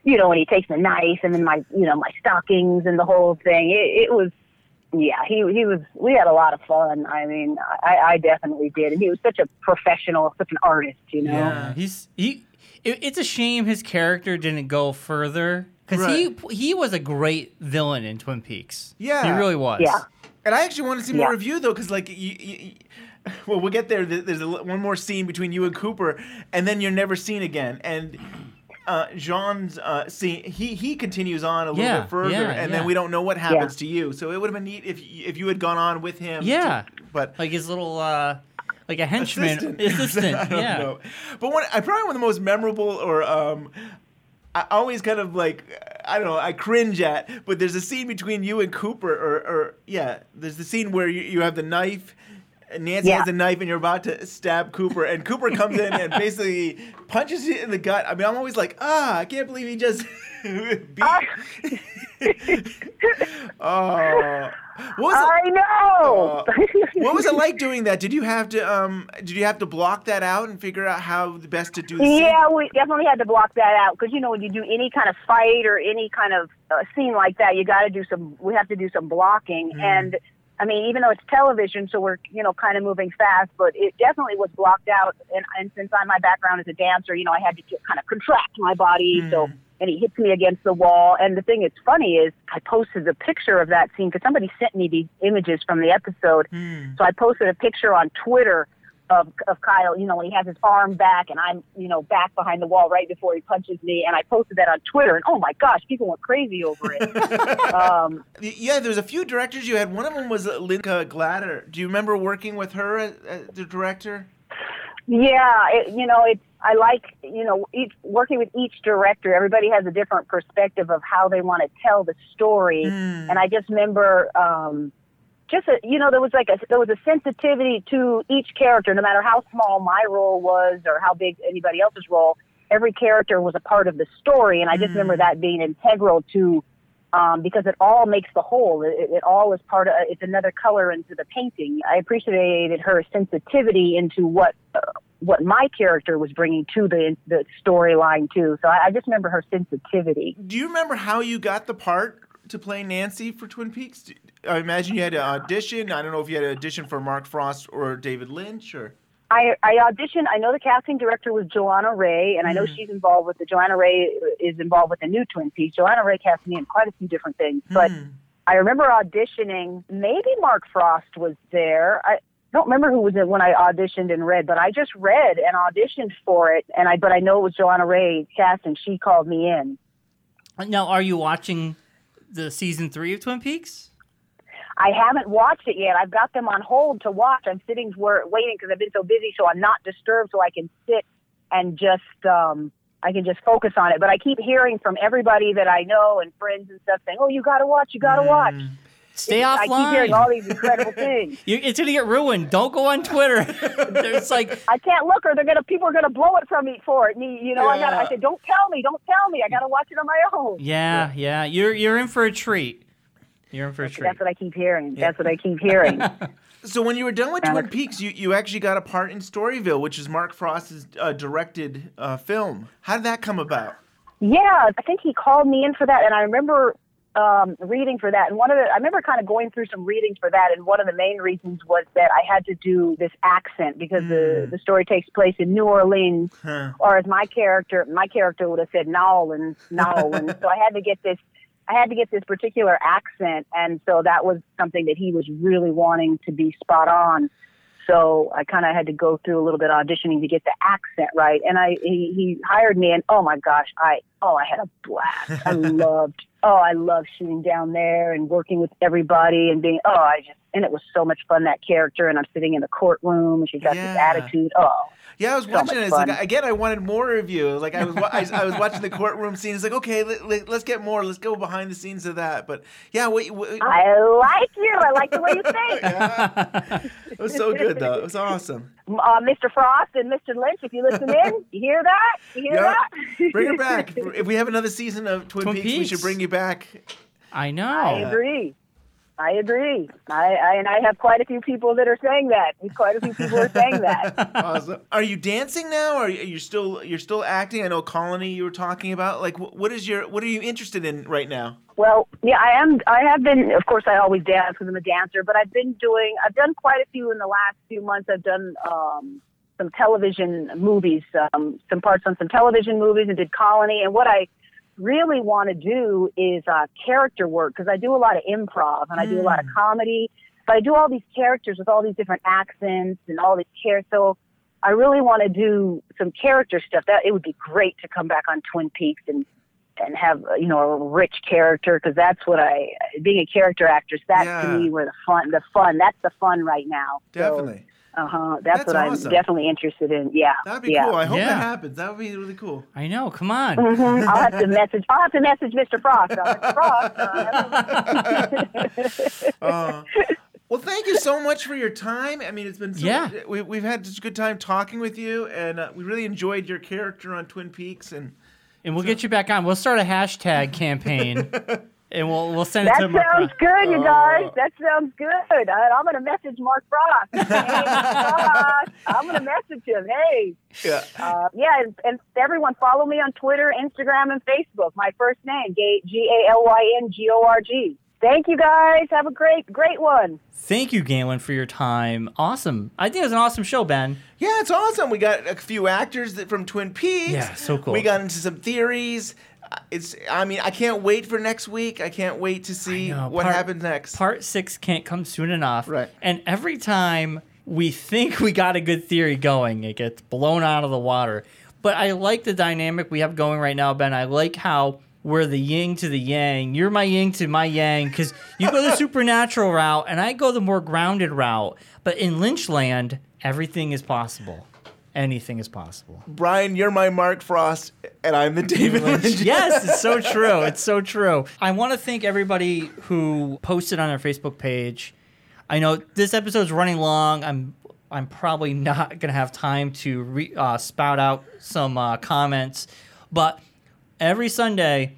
you know when he takes the knife and then my you know my stockings and the whole thing. It, it was yeah, he he was. We had a lot of fun. I mean, I, I definitely did, and he was such a professional, such an artist, you know. Yeah, he's he. It, it's a shame his character didn't go further because he he was a great villain in Twin Peaks. Yeah, he really was. And I actually want to see more Yeah. of you though, because like you, you, you- well, we'll get there. There- There's a, one more scene between you and Cooper, and then you're never seen again. And uh, Jean's uh, scene, he he continues on a little Yeah, bit further, yeah, and yeah. then we don't know what happens to you. So it would have been neat if if you had gone on with him. to- Yeah, but like his little uh, like a henchman assistant. assistant. I don't yeah. know. But one, I probably one of the most memorable or um, I always kind of like I don't know I cringe at. But there's a scene between you and Cooper, or, or yeah, there's the scene where you, you have the knife. And Nancy Yeah. has a knife and you're about to stab Cooper, and Cooper comes in and basically punches you in the gut. I mean, I'm always like, ah, I can't believe he just beat. oh, what was it? I know. Uh, what was it like doing that? Did you have to um did you have to block that out and figure out how the best to do the scene? Yeah, we definitely had to block that out because you know when you do any kind of fight or any kind of uh, scene like that, you got to do some. We have to do some blocking, and I mean, even though it's television, so we're you know kind of moving fast, but it definitely was blocked out. And, and since I'm my background as a dancer, you know, I had to kind of contract my body. So hmm. and he hits me against the wall. And the thing that's funny is I posted a picture of that scene because somebody sent me these images from the episode. Hmm. So I posted a picture on Twitter of of Kyle. You know, when he has his arm back and I'm you know back behind the wall right before he punches me, and I posted that on Twitter, and oh my gosh, people went crazy over it. um, Yeah, there was a few directors you had. One of them was Linda Glatter. Do you remember working with her as, as the director? Yeah, it, you know, it's I like you know each working with each director. Everybody has a different perspective of how they want to tell the story, and I just remember. um just a, you know, there was like a there was a sensitivity to each character, no matter how small my role was or how big anybody else's role. Every character was a part of the story, and I just remember that being integral to um, because it all makes the whole. It, it all is part of. It's another color into the painting. I appreciated her sensitivity into what uh, what my character was bringing to the the storyline too. So I, I just remember her sensitivity. Do you remember how you got the part to play Nancy for Twin Peaks? I imagine you had to audition. I don't know if you had to audition for Mark Frost or David Lynch or. I, I auditioned. I know the casting director was Johanna Ray, and I know mm-hmm. she's involved with the Johanna Ray is involved with the new Twin Peaks. Johanna Ray cast me in quite a few different things, but mm. I remember auditioning. Maybe Mark Frost was there. I don't remember who was it when I auditioned and read, but I just read and auditioned for it, and I but I know it was Johanna Ray cast, and she called me in. Now, are you watching the season three of Twin Peaks? I haven't watched it yet. I've got them on hold to watch. I'm sitting where waiting because I've been so busy, so I'm not disturbed, so I can sit and just um, I can just focus on it. But I keep hearing from everybody that I know and friends and stuff saying, "Oh, you got to watch. You got to watch." Stay offline. I keep hearing all these incredible things. You, it's gonna get ruined. Don't go on Twitter. There's like I can't look, or they're gonna people are gonna blow it from me for it. Me, you know, I got. I said, "Don't tell me. Don't tell me. I got to watch it on my own." yeah, yeah. You're you're in for a treat. You're in for a treat. That's what I keep hearing. That's what I keep hearing. So when you were done with Twin Peaks, you, you actually got a part in Storyville, which is Mark Frost's uh, directed uh, film. How did that come about? Yeah, I think he called me in for that, and I remember um, reading for that. And one of the, I remember kind of going through some readings for that, and one of the main reasons was that I had to do this accent because the the story takes place in New Orleans, Huh. or as my character, my character would have said Nowlin, Nowlin. so I had to get this. I had to get this particular accent, and so that was something that he was really wanting to be spot on. So I kind of had to go through a little bit of auditioning to get the accent right. And I he, he hired me, and oh my gosh, I oh I had a blast. I loved oh I love shooting down there and working with everybody and being oh I just and it was so much fun that character. And I'm sitting in the courtroom, and she's got this attitude. Oh Yeah, I was watching much it. It's like again, I wanted more of you. Like I was, I, I was watching the courtroom scene. It's like okay, let, let, us get more. Let's go behind the scenes of that. But yeah, what, what, I like you. I like the way you think. it was so good though. It was awesome. Uh, Mr. Frost and Mr. Lynch, if you listen in, you hear that? You hear Yeah. that? Bring her back. if we have another season of Twin, Twin Peaks, we should bring you back. I know. I agree. I agree. I, I and I have quite a few people that are saying that. Quite a few people are saying that. Awesome. Are you dancing now? Or are you still you're still acting? I know Colony you were talking about. Like, wh- what is your what are you interested in right now? Well, yeah, I am. I have been. Of course, I always dance because I'm a dancer. But I've been doing. I've done quite a few in the last few months. I've done um, some television movies, um, some parts on some television movies, and did Colony. And what I really want to do is uh, character work because I do a lot of improv and I do a lot of comedy. But I do all these characters with all these different accents and all these characters. So I really want to do some character stuff. That it would be great to come back on Twin Peaks and and have you know a rich character because that's what I being a character actress. That's Yeah. to me where the fun, the fun. That's the fun right now. Definitely. Uh huh. That's, That's what awesome. I'm definitely interested in. Yeah. That'd be yeah. cool. I hope Yeah. that happens. That would be really cool. I know. Come on. Mhm. I'll have to message. I'll have to message Mr. Frost. Uh, Mr. Frost. Uh, Uh, well, thank you so much for your time. I mean, it's been so, Yeah. We, we've had such a good time talking with you, and uh, we really enjoyed your character on Twin Peaks. And And we'll get you back on. We'll start a hashtag campaign, and we'll we'll send it that to Mark That sounds Frost. good, you guys. That sounds good. I, I'm going to message Mark Frost. Hey, Mr. I'm going to message him. Hey. yeah, Uh, yeah, and, and everyone follow me on Twitter, Instagram, and Facebook. My first name, G A L Y N G O R G. Thank you guys. Have a great, great one. Thank you, Galyn, for your time. Awesome. I think it was an awesome show, Ben. yeah, it's awesome. We got a few actors that, from Twin Peaks. Yeah, so cool. We got into some theories. It's. I mean, I can't wait for next week. I can't wait to see know, what part- happens next. Part six can't come soon enough. Right. And every time we think we got a good theory going. It gets blown out of the water. But I like the dynamic we have going right now, Ben. I like how we're the yin to the yang. You're my yin to my yang because you go the supernatural route and I go the more grounded route. But in Lynchland, everything is possible. Anything is possible. Brian, you're my Mark Frost, and I'm the David Lynch. yes, it's so true. It's so true. I want to thank everybody who posted on our Facebook page. I know this episode's running long. I'm I'm probably not gonna have time to re, uh, spout out some uh, comments, but every Sunday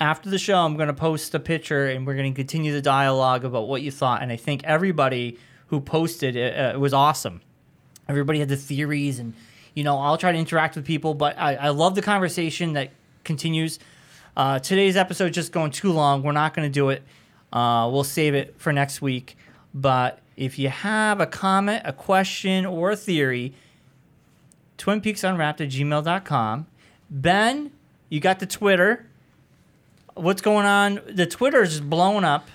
after the show, I'm gonna post a picture and we're gonna continue the dialogue about what you thought. And I think everybody who posted it, uh, it was awesome. Everybody had the theories, and you know, I'll try to interact with people, but I, I love the conversation that continues. Uh, today's episode just going too long. We're not going to do it. Uh, we'll save it for next week. But if you have a comment, a question, or a theory, Twin Peaks Unwrapped at gmail.com. Ben, you got the Twitter. What's going on? The Twitter is blowing up.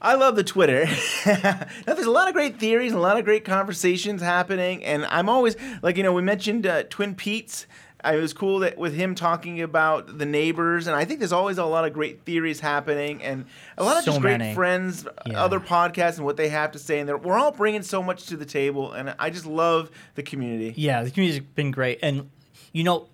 I love the Twitter. now, there's a lot of great theories and a lot of great conversations happening, and I'm always like, you know, we mentioned uh, Twin Peaks. Uh, it was cool that with him talking about the neighbors, and I think there's always a lot of great theories happening, and a lot of So just great many. friends, Yeah. other podcasts, and what they have to say, and we're all bringing so much to the table, and I just love the community. Yeah, the community's been great. And, you know,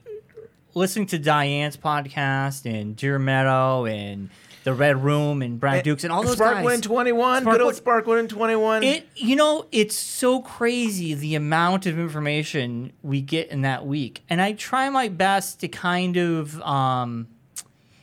listening to Diane's podcast and Deer Meadow and The Red Room and Brad Dukes and all those Spark guys. One Twenty One, good old Spark One Twenty One. It, you know, it's so crazy the amount of information we get in that week, and I try my best to kind of, um,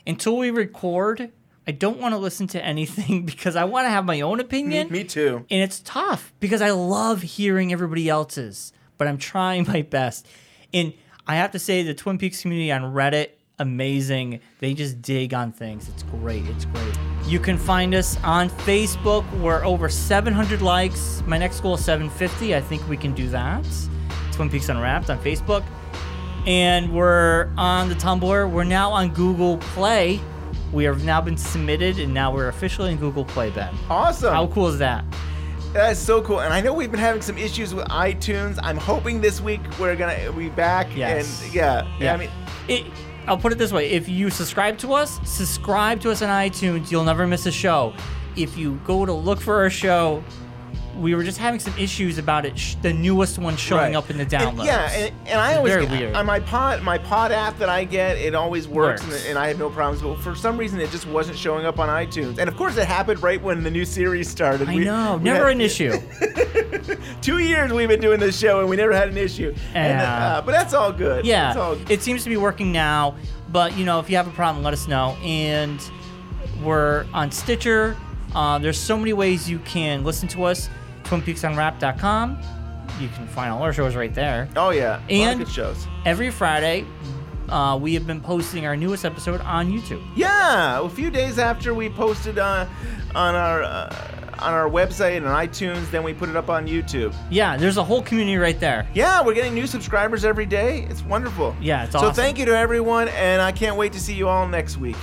until we record, I don't want to listen to anything because I want to have my own opinion. Me too. And it's tough because I love hearing everybody else's, but I'm trying my best. And I have to say, the Twin Peaks community on Reddit, amazing. They just dig on things. It's great. It's great. You can find us on Facebook. We're over 700 likes. My next goal is 750. I think we can do that. Twin Peaks Unwrapped on Facebook. And we're on the Tumblr. We're now on Google Play. We have now been submitted, and now we're officially in Google Play, Ben. Awesome. How cool is that? That's so cool. And I know we've been having some issues with iTunes. I'm hoping this week we're gonna be back. Yes. And yeah, Yeah. I mean, It, I'll put it this way: if you subscribe to us, subscribe to us on iTunes, you'll never miss a show. If you go to look for our show, we were just having some issues about it. Sh- the newest one showing Right. up in the And- yeah, and, and I always very get, weird. on my pod my pod app that I get, it always works, Works. And, and I have no problems. But for some reason, it just wasn't showing up on iTunes. And of course, it happened right when the new series started. I We- know, we never had- an issue. Two years we've been doing this show, and we never had an issue. And, uh, but that's all good. Yeah, all it seems to be working now. But you know, if you have a problem, let us know. And we're on Stitcher. Uh, there's so many ways you can listen to us. TwinPeaksUnwrapped.com. You can find all our shows right there. Oh yeah, a lot of and shows. every Friday, uh, we have been posting our newest episode on YouTube. Yeah, a few days after we posted uh, on our uh, on our website and on iTunes, then we put it up on YouTube. Yeah, there's a whole community right there. Yeah, we're getting new subscribers every day. It's wonderful. Yeah, it's awesome. So thank you to everyone, and I can't wait to see you all next week.